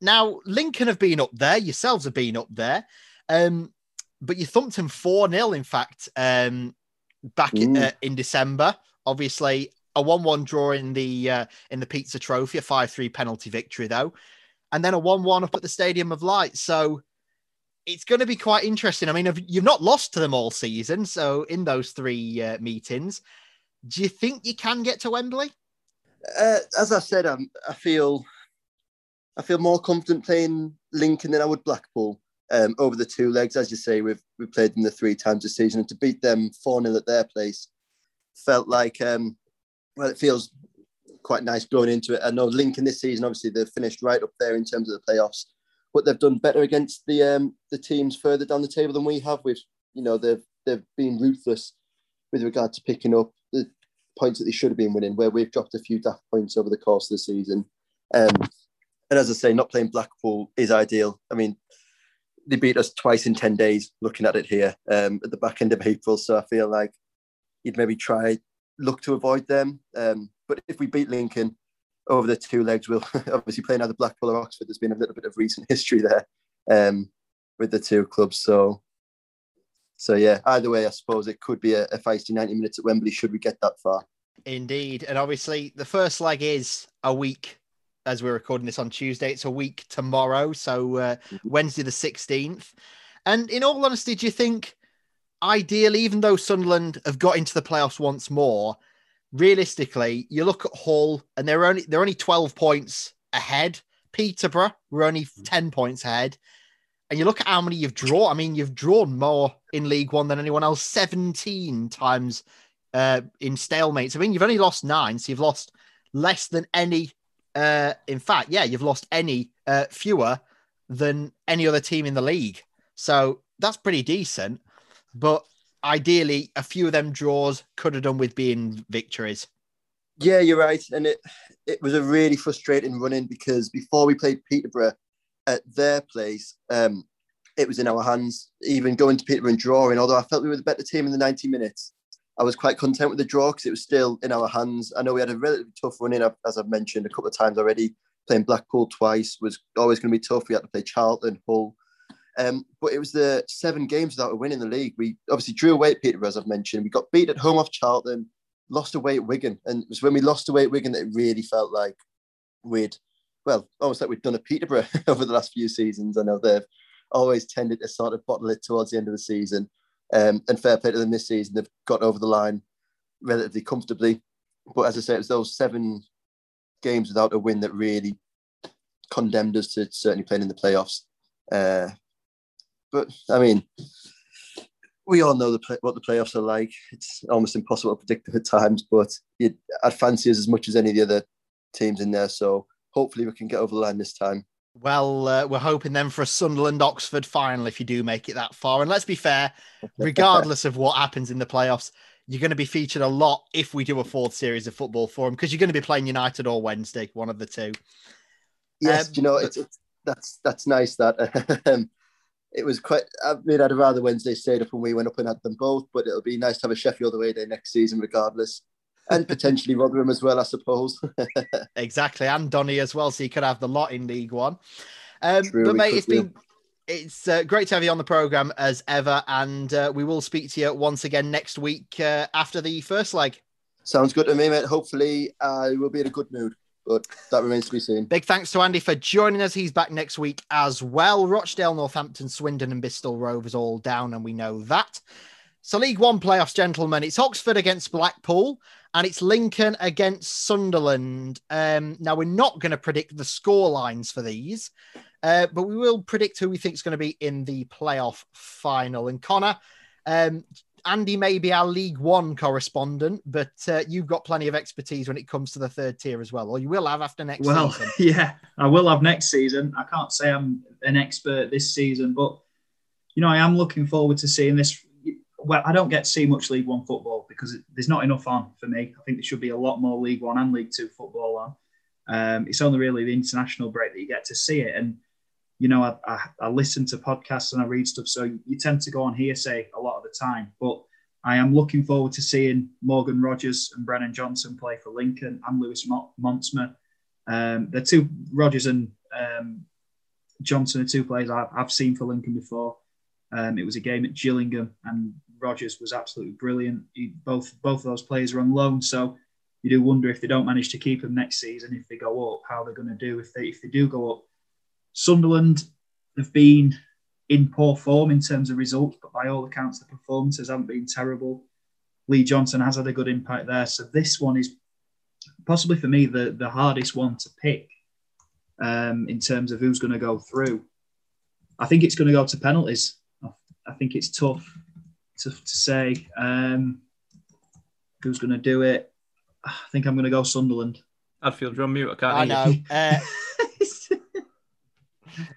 now, Lincoln have been up there. Yourselves have been up there. Um, but you thumped them 4 0, in fact, um, back in, uh, in December. Obviously, a 1 1 draw in the uh, in the Pizza Trophy, a 5 3 penalty victory, though. And then a 1 1 up at the Stadium of Light. So it's going to be quite interesting. I mean, you've not lost to them all season. So in those three uh, meetings, do you think you can get to Wembley? Uh, as I said, I'm, I feel I feel more confident playing Lincoln than I would Blackpool um, over the two legs. As you say, we've we played them the three times this season, and to beat them four 0 at their place felt like um, well, it feels quite nice going into it. I know Lincoln this season, obviously, they've finished right up there in terms of the playoffs, but they've done better against the um, the teams further down the table than we have. We've you know they've they've been ruthless with regard to picking up the points that they should have been winning, where we've dropped a few daft points over the course of the season. Um, and as I say, not playing Blackpool is ideal. I mean, they beat us twice in 10 days, looking at it here um, at the back end of April. So I feel like you'd maybe try, look to avoid them. Um, but if we beat Lincoln over the two legs, we'll obviously play either Blackpool or Oxford. There's been a little bit of recent history there um, with the two clubs. So, so yeah, either way, I suppose it could be a, a feisty 90 minutes at Wembley should we get that far. Indeed. And obviously, the first leg is a week as we're recording this on Tuesday. It's a week tomorrow. So uh, Wednesday, the 16th. And in all honesty, do you think, ideally, even though Sunderland have got into the playoffs once more, realistically, you look at Hull and they're only they're only 12 points ahead. Peterborough were only 10 points ahead. And you look at how many you've drawn. I mean, you've drawn more in League One than anyone else, 17 times uh, in stalemates. I mean, you've only lost nine, so you've lost less than any. Uh, in fact, yeah, you've lost any uh, fewer than any other team in the league. So that's pretty decent. But ideally, a few of them draws could have done with being victories. Yeah, you're right. And it it was a really frustrating running because before we played Peterborough at their place, um, it was in our hands. Even going to Peterborough and drawing, although I felt we were the better team in the 90 minutes, I was quite content with the draw because it was still in our hands. I know we had a relatively tough run in, as I've mentioned a couple of times already. Playing Blackpool twice was always going to be tough. We had to play Charlton, Hull. Um, but it was the seven games without a win in the league. We obviously drew away at Peterborough, as I've mentioned. We got beat at home off Charlton, lost away at Wigan. And it was when we lost away at Wigan that it really felt like we'd, well, almost like we'd done at Peterborough over the last few seasons. I know they've always tended to sort of bottle it towards the end of the season. Um, and fair play to them this season, they've got over the line relatively comfortably. But as I say, it was those seven games without a win that really condemned us to certainly playing in the playoffs. Uh, but I mean, we all know the play, what the playoffs are like. It's almost impossible to predict at times, but you'd, I'd fancy us as much as any of the other teams in there. So hopefully we can get over the line this time. Well, uh, we're hoping then for a Sunderland Oxford final if you do make it that far. And let's be fair, regardless of what happens in the playoffs, you're going to be featured a lot if we do a fourth series of football for them because you're going to be playing United or Wednesday, one of the two. Yes, Um, you know it's, it's that's that's nice. That um, it was quite. I mean, I'd rather Wednesday stayed up and we went up and had them both, but it'll be nice to have a Sheffield away day next season, regardless, and potentially Rotherham as well, I suppose. Exactly, and Donny as well, so you could have the lot in League One. Um, True, but mate, it's do. been it's uh, great to have you on the program as ever, and uh, we will speak to you once again next week uh, after the first leg. Sounds good to me, mate. Hopefully, I will be in a good mood, but that remains to be seen. Big thanks to Andy for joining us. He's back next week as well. Rochdale, Northampton, Swindon, and Bristol Rovers all down, and we know that. So, League One playoffs, gentlemen. It's Oxford against Blackpool, and it's Lincoln against Sunderland. Um, now, we're not going to predict the score lines for these, uh, but we will predict who we think is going to be in the playoff final. And Connor, um, Andy may be our League One correspondent, but uh, you've got plenty of expertise when it comes to the third tier as well, or you will have after next Well, season. yeah, I will have next season. I can't say I'm an expert this season, but you know, I am looking forward to seeing this. Well, I don't get to see much League One football because there's not enough on for me. I think there should be a lot more League One and League Two football on. Um, it's only really the international break that you get to see it, and you know, I, I, I listen to podcasts and I read stuff, so you tend to go on hearsay a lot of the time. But I am looking forward to seeing Morgan Rogers and Brennan Johnson play for Lincoln and Lewis Mo- Montsma. Um, the two Rogers and um, Johnson are two players I've, I've seen for Lincoln before. Um, it was a game at Gillingham, and Rogers was absolutely brilliant. He, both both of those players are on loan, so you do wonder if they don't manage to keep them next season, if they go up, how they're going to do if they if they do go up. Sunderland have been in poor form in terms of results, but by all accounts, the performances haven't been terrible. Lee Johnson has had a good impact there, so this one is possibly for me the the hardest one to pick um, in terms of who's going to go through. I think it's going to go to penalties. I- I think it's tough to, to say um, who's going to do it. I think I'm going to go Sunderland. Adfield, you're on mute. I can't I hear know. Uh,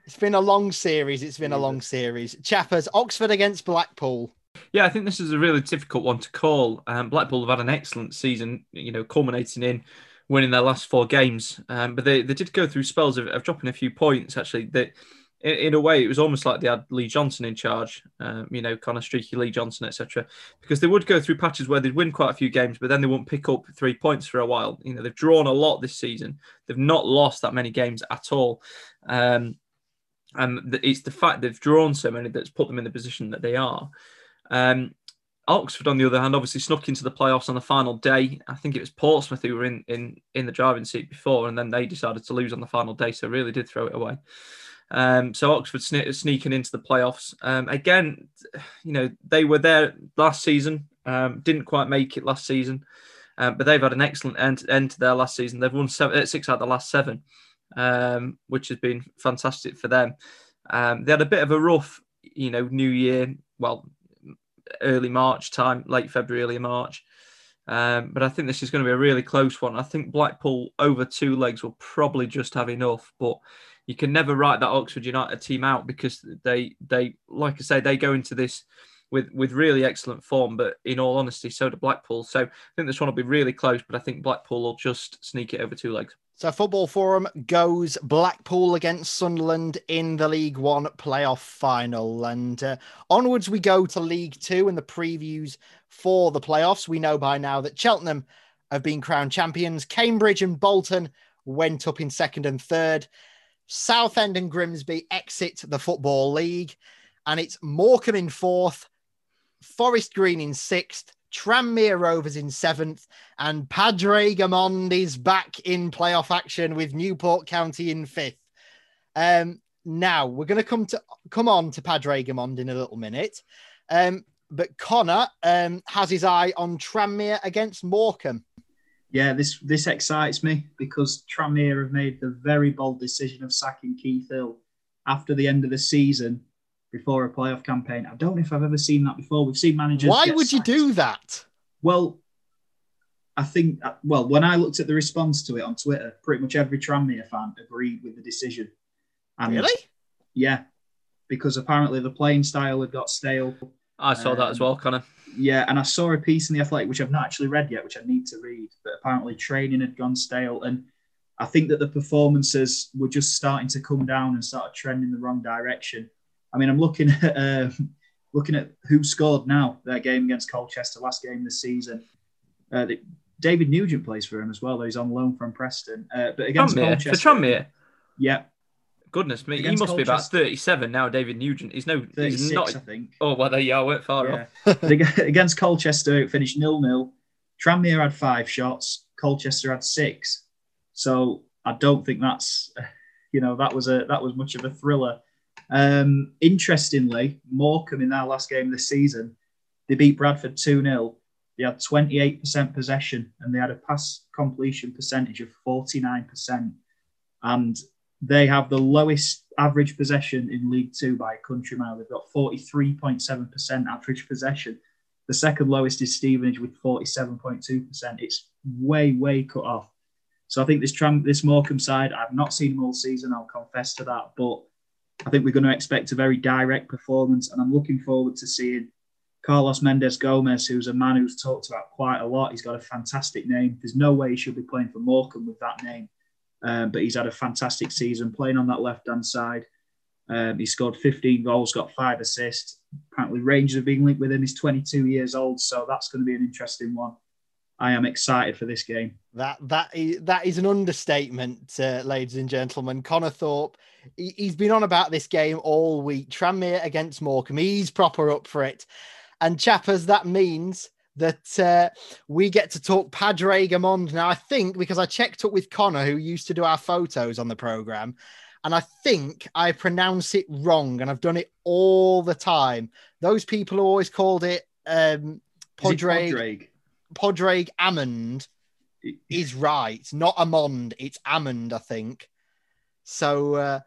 it's been a long series. It's been a long series. Chappers, Oxford against Blackpool. Yeah, I think this is a really difficult one to call. Um, Blackpool have had an excellent season, you know, culminating in winning their last four games. Um, but they, they did go through spells of, of dropping a few points, actually. That in, in a way, it was almost like they had Lee Johnson in charge, um, you know, kind of streaky Lee Johnson, etc. Because they would go through patches where they'd win quite a few games, but then they wouldn't pick up three points for a while. You know, they've drawn a lot this season. They've not lost that many games at all. Um, and it's the fact they've drawn so many that's put them in the position that they are. Um, Oxford, on the other hand, obviously snuck into the playoffs on the final day. I think it was Portsmouth who were in in in the driving seat before, and then they decided to lose on the final day, so really did throw it away. Um, so Oxford sne- sneaking into the playoffs um, again. You know they were there last season, um, didn't quite make it last season, um, but they've had an excellent end, end to their last season. They've won seven, uh, six out of the last seven, um, which has been fantastic for them. Um, they had a bit of a rough, you know, New Year. Well, early March time, late February, early March. Um, but I think this is going to be a really close one. I think Blackpool over two legs will probably just have enough, but you can never write that Oxford United team out because they they like I say they go into this with with really excellent form. But in all honesty, so do Blackpool. So I think this one will be really close, but I think Blackpool will just sneak it over two legs. So Football Forum goes Blackpool against Sunderland in the League One playoff final. And uh, onwards we go to League Two and the previews for the playoffs. We know by now that Cheltenham have been crowned champions. Cambridge and Bolton went up in second and third. Southend and Grimsby exit the Football League. And it's Morecambe in fourth, Forest Green in sixth, Tranmere Rovers in seventh, and Padraig Amond is back in playoff action with Newport County in fifth. Um, now we're going to come to come on to Padraig Amond in a little minute, um, but Connor um, has his eye on Tranmere against Morecambe. Yeah, this this excites me because Tranmere have made the very bold decision of sacking Keith Hill after the end of the season before a playoff campaign. I don't know if I've ever seen that before. We've seen managers. Why get would you do that? Well, I think, well, when I looked at the response to it on Twitter, pretty much every Tranmere fan agreed with the decision. And Really? Yeah, because apparently the playing style had got stale. I saw that as Um, well, Connor. Yeah, and I saw a piece in the Athletic, which I've not actually read yet, which I need to read. But apparently, training had gone stale, and I think that the performances were just starting to come down and started trending the wrong direction. I mean, I'm looking at um, looking at who scored now their game against Colchester last game this season. Uh, the, David Nugent plays for him as well. Though he's on loan from Preston, uh, but against Tranmere, Colchester, for Tranmere. yeah, Goodness me, he Against must be about 37 now. David Nugent. He's no, he's not. I think. Oh well, there you are. Weren't far Yeah. off. Against Colchester, it finished nil nil. Tranmere had five shots. Colchester had six. So I don't think that's, you know, that was a that was much of a thriller. Um, interestingly, Morecambe in their last game of the season, they beat Bradford two 0 They had twenty eight percent possession and they had a pass completion percentage of forty nine percent, and they have the lowest average possession in League Two by a country mile. They've got 43.7% average possession. The second lowest is Stevenage with 47.2%. It's way, way cut off. So I think this this Morecambe side, I've not seen them all season. I'll confess to that, but I think we're going to expect a very direct performance, and I'm looking forward to seeing Carlos Mendes Gomes, who's a man who's talked about quite a lot. He's got a fantastic name. There's no way he should be playing for Morecambe with that name, um, but he's had a fantastic season playing on that left hand side. Um, he scored 15 goals, got five assists. Apparently, Rangers have been linked with him. He's 22 years old, so that's going to be an interesting one. I am excited for this game. That that is that is an understatement, uh, ladies and gentlemen. Connor Thorpe, he, he's been on about this game all week. Tranmere against Morecambe, he's proper up for it. And chappers, that means that uh, we get to talk Padraig Amond now. I think because I checked up with Connor, who used to do our photos on the program, and I think I pronounce it wrong, and I've done it all the time. Those people always called it um, Is it Podre. Padraig? Amond is right. Not Amond, it's Amond, I think. So uh,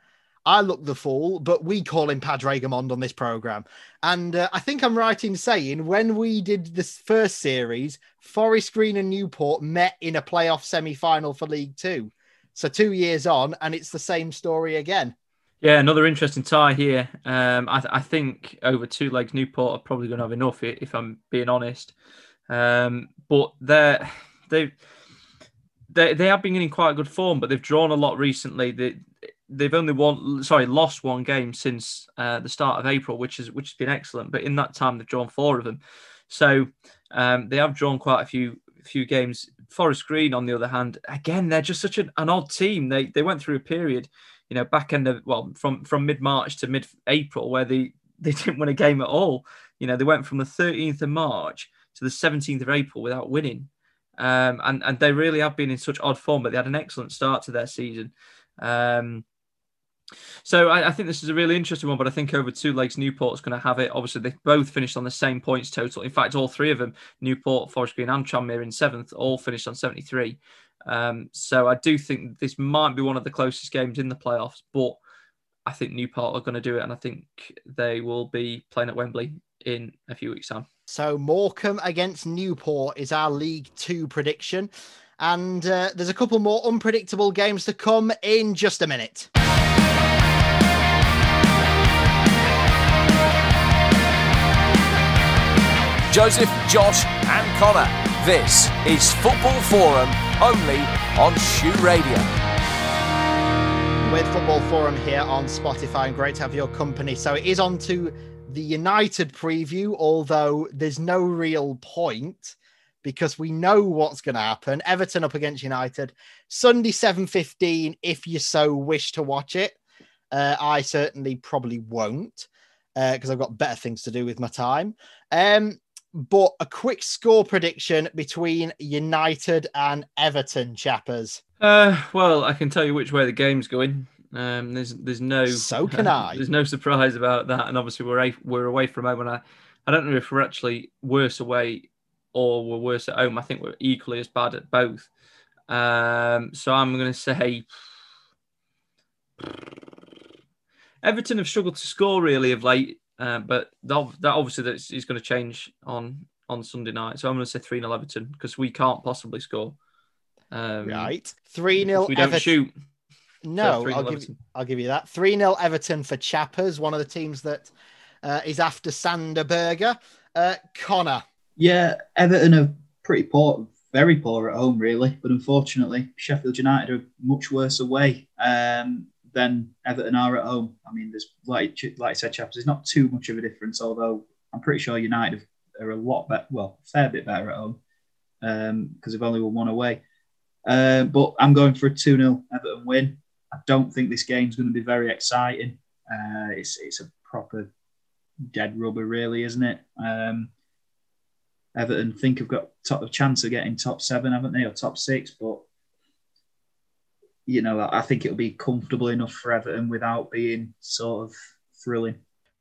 I look the fool, but we call him Padraig Amond on this program. And uh, I think I'm right in saying when we did this first series, Forest Green and Newport met in a playoff semi final for League Two. So two years on, and it's the same story again. Yeah, another interesting tie here. Um, I, th- I think over two legs, Newport are probably going to have enough, if I'm being honest. Um, but they're they they they have been in quite good form, but they've drawn a lot recently. They they've only won, sorry, lost one game since uh, the start of April, which is which has been excellent. But in that time, they've drawn four of them, so um, they have drawn quite a few few games. Forest Green, on the other hand, again, they're just such an, an odd team. They they went through a period, you know, back end of well, from from mid March to mid April, where they they didn't win a game at all. You know, they went from the 13th of March to the 17th of April without winning. Um, and, and they really have been in such odd form, but they had an excellent start to their season. Um, so I, I think this is a really interesting one, but I think over two legs, Newport's going to have it. Obviously, they both finished on the same points total. In fact, all three of them, Newport, Forest Green, and Tranmere in seventh, all finished on 73. Um, so I do think this might be one of the closest games in the playoffs, but I think Newport are going to do it, and I think they will be playing at Wembley in a few weeks' time. So Morecambe against Newport is our League Two prediction. And uh, there's a couple more unpredictable games to come in just a minute. Joseph, Josh, and Connor. This is Football Forum only on SHU Radio. With Football Forum here on Spotify, and great to have your company. So it is on to the United preview, although there's no real point because we know what's going to happen. Everton up against United, Sunday 7.15, if you so wish to watch it. Uh, I certainly probably won't because I've got better things to do with my time. Um, but a quick score prediction between United and Everton, chappers. Uh, well, I can tell you which way the game's going. Um, there's there's no So can I. there's no surprise about that, and obviously we're a, we're away from home, and I I don't know if we're actually worse away or we're worse at home. I think we're equally as bad at both. Um, so I'm going to say Everton have struggled to score really of late, uh, but that, that obviously that's, going to change on on Sunday night. So I'm going to say 3 0 Everton because we can't possibly score. Um, Right. 3 0 if We don't shoot. No, 3-0 I'll give, Everton. I'll give you that. 3 0 Everton for Chappers, one of the teams that uh, is after Sander Berge. Uh, Connor. Yeah, Everton are pretty poor, very poor at home, really. But unfortunately, Sheffield United are much worse away um, than Everton are at home. I mean, there's like like I said, Chappers, there's not too much of a difference. Although I'm pretty sure United are a lot better, well, a fair bit better at home because they've only won one away. Uh, but I'm going for a 2 0 Everton win. I don't think this game's going to be very exciting. Uh, it's it's a proper dead rubber, really, isn't it? Um, Everton think have got top of chance of getting top seven, haven't they, or top six? But you know, I think it'll be comfortable enough for Everton without being sort of thrilling.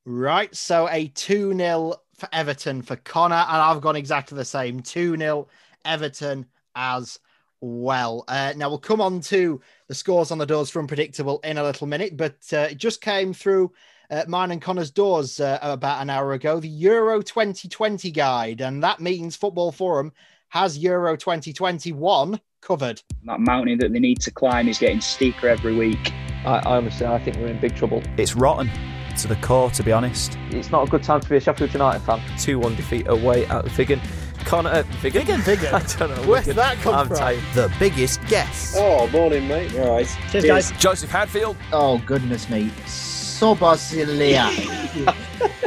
Right. So a 2 0 for Everton for Connor. And I've gone exactly the same 2 0 Everton as well. Uh, now we'll come on to the scores on the doors for Unpredictable in a little minute, but uh, it just came through uh, mine and Connor's doors uh, about an hour ago the Euro 2020 guide. And that means Football Forum has Euro 2021 covered. That mountain that they need to climb is getting steeper every week. I, I honestly, I think we're in big trouble. It's rotten to the core, to be honest. It's not a good time to be a Sheffield United fan. 2 1 defeat away at the Wigan. Connor, uh, Wigan? Wigan, Wigan. I don't know. Where's Wigan. that come I'm from? tired. The biggest guess. Oh, morning, mate. All right. Cheers, guys. Joseph Hadfield, Oh, goodness me. Sobosilia.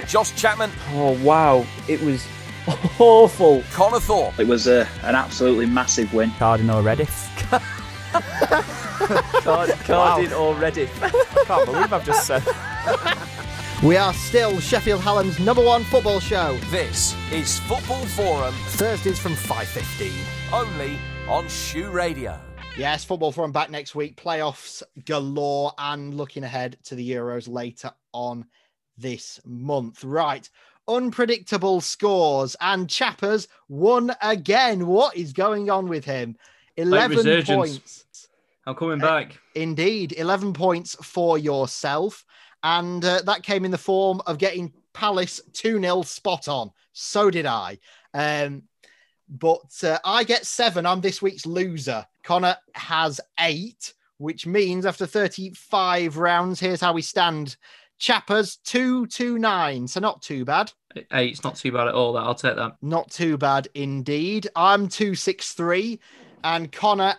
Josh Chapman, Oh wow, it was awful. Connor Thorpe, It was a, an absolutely massive win. Cardinal Reddith. Card- Cardin or Reddith. I can't believe I've just said. We are still Sheffield Hallam's number one football show. this is Football Forum, Thursdays from 5.15. only on SHU Radio. Yes, Football Forum back next week. Playoffs galore and looking ahead to the Euros later on this month. Right. Unpredictable scores and Chappers won again. What is going on with him? 11 points. I'm coming back. Indeed, 11 points for yourself. And uh, that came in the form of getting Palace 2 0 spot on. So did I. Um, but uh, I get seven. I'm this week's loser. Connor has eight, which means after 35 rounds, here's how we stand. Chappers 2 2 9. So not too bad. It's not too bad at all. That I'll take that. Not too bad indeed. I'm 263, and Connor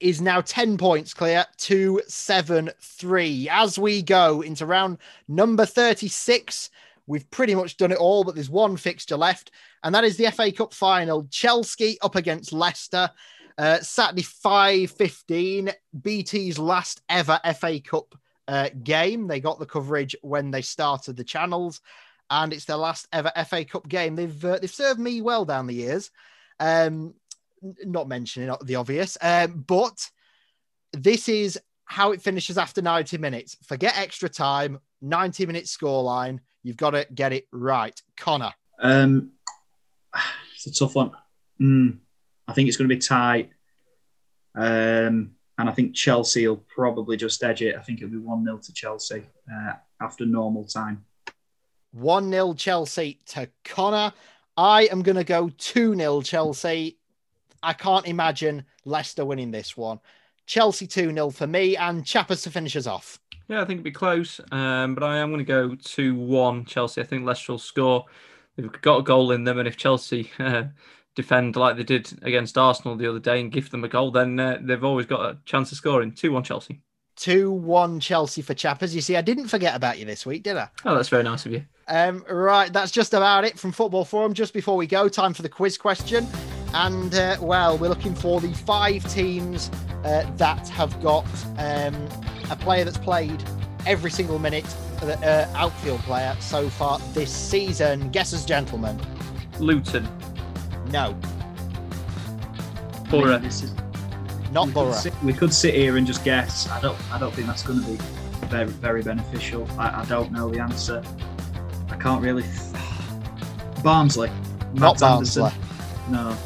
is now 10 points clear, 273. As we go into round number 36, we've pretty much done it all, but there's one fixture left, and that is the FA Cup final. Chelsea up against Leicester. Uh, Saturday 5:15, BT's last ever FA Cup uh, game. They got the coverage when they started the channels, and it's their last ever FA Cup game. They've uh, they've served me well down the years. Um, not mentioning the obvious, um, but this is how it finishes after 90 minutes. Forget extra time, 90 minute scoreline. You've got to get it right. Connor. Um, it's a tough one. Mm, I think it's going to be tight. Um, and I think Chelsea will probably just edge it. I think it'll be 1 0 to Chelsea uh, after normal time. 1 0 Chelsea to Connor. I am going to go 2 0 Chelsea. I can't imagine Leicester winning this one. Chelsea 2 0 for me, and Chappers to finish us off. Yeah, I think it'd be close. Um, but I am going to go 2 1 Chelsea. I think Leicester will score. They've got a goal in them. And if Chelsea uh, defend like they did against Arsenal the other day and give them a goal, then uh, they've always got a chance of scoring. 2 1 Chelsea. 2 1 Chelsea for Chappers. You see, I didn't forget about you this week, did I? Oh, that's very nice of you. Um, right, that's just about it from Football Forum. Just before we go, time for the quiz question. And uh, well, we're looking for the five teams uh, that have got um, a player that's played every single minute, uh, outfield player so far this season. Guesses, gentlemen. Luton. No, Borough. This is- not we Borough. Could sit, we could sit here and just guess. I don't. I don't think that's going to be very, very beneficial. I, I don't know the answer. I can't really. Barnsley. Not Matt Anderson. Barnsley. No.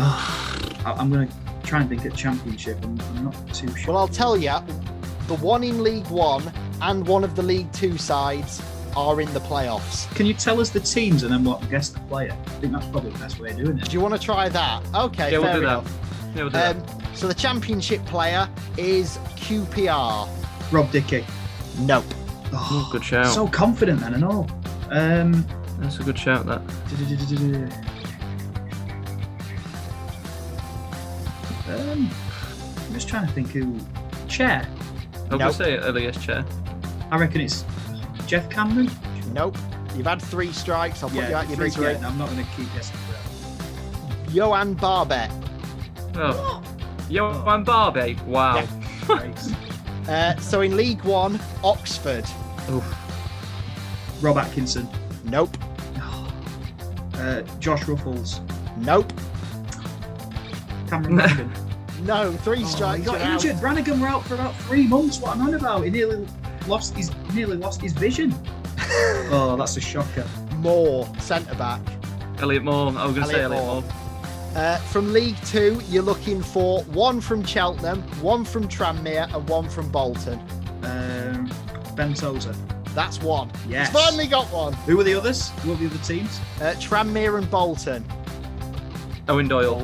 I, I'm going to try and think of championship. I'm, I'm not too sure. Well, I'll tell you, the one in League One and one of the League Two sides are in the playoffs. Can you tell us the teams and then what guess the player? I think that's probably the best way of doing it. Do you want to try that? Okay, Yeah, we'll fair do that. enough. Yeah, we'll do Um, so the championship player is QPR. Rob Dickie. Nope. Oh, good shout. So confident then and all. Um, That's a good shout. That. um, I'm just trying to think who. Chair. I was Nope. gonna say Ilias Chair. I reckon it's Geoff Cameron. Nope. You've had three strikes. I'll put you Yeah, out your three, misery. yeah, I'm not going to keep guessing forever. Yoann Barbet. Oh. Johan Barbie. Wow. Uh, so in League One, Oxford. Oof. Rob Atkinson. Nope. Uh, Josh Ruffels. Nope. Cameron Brannagan. No, three strikes. he got you're out. injured. Brannagan were out for about three months. What am I on about? He nearly lost his nearly lost his vision. oh, that's a shocker. Moore, centre back. Elliott Moore. I was gonna say Elliott Elliott Moore. Moore. Uh, from League Two, you're looking for one from Cheltenham, one from Tranmere, and one from Bolton. Um, Ben Tozer. That's one. Yes. He's finally got one. Who were the others? Who were the other teams? Uh, Tranmere and Bolton. Owen Doyle.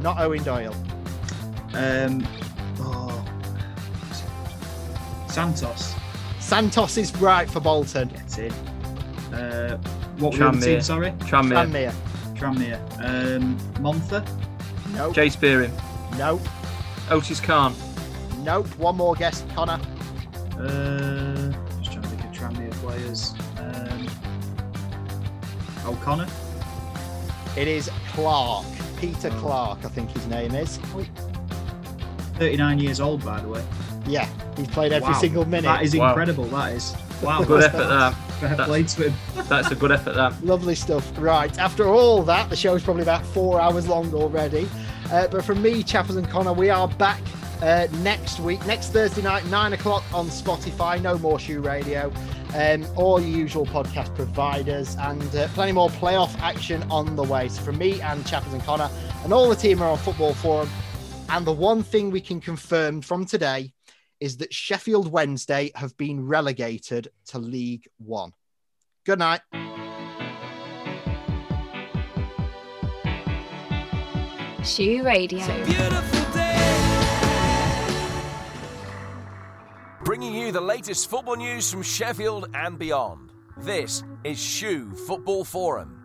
Not Owen Doyle. Um, oh, Santos. Santos is right for Bolton. Get in. Uh, what were the other Tranmere. teams? Sorry. Tranmere. Tranmere. Um, Monthé. Nope. Jay Spearing. Nope. Otis Khan. Nope. One more guess, Connor. Uh, just trying to think of Tranmere players. Um, O'Connor. It is Clarke. Peter Clarke, I think his name is. 39 years old, by the way. Yeah, he's played every Wow. single minute. That is Wow. incredible. That is. Wow. Good effort there. Fair That's- play to him. That's a good effort there. Lovely stuff. Right, after all that, the show's probably about four hours long already. Uh, but from me, Chappers and Connor, we are back uh, next week, next Thursday night, nine o'clock on Spotify. No more SHU Radio, um, all your usual podcast providers, and uh, plenty more playoff action on the way. So from me and Chappers and Connor, and all the team are on Football Forum. And the one thing we can confirm from today is that Sheffield Wednesday have been relegated to League One. Good night. SHU Radio. Bringing you the latest football news from Sheffield and beyond. This is SHU Football Forum.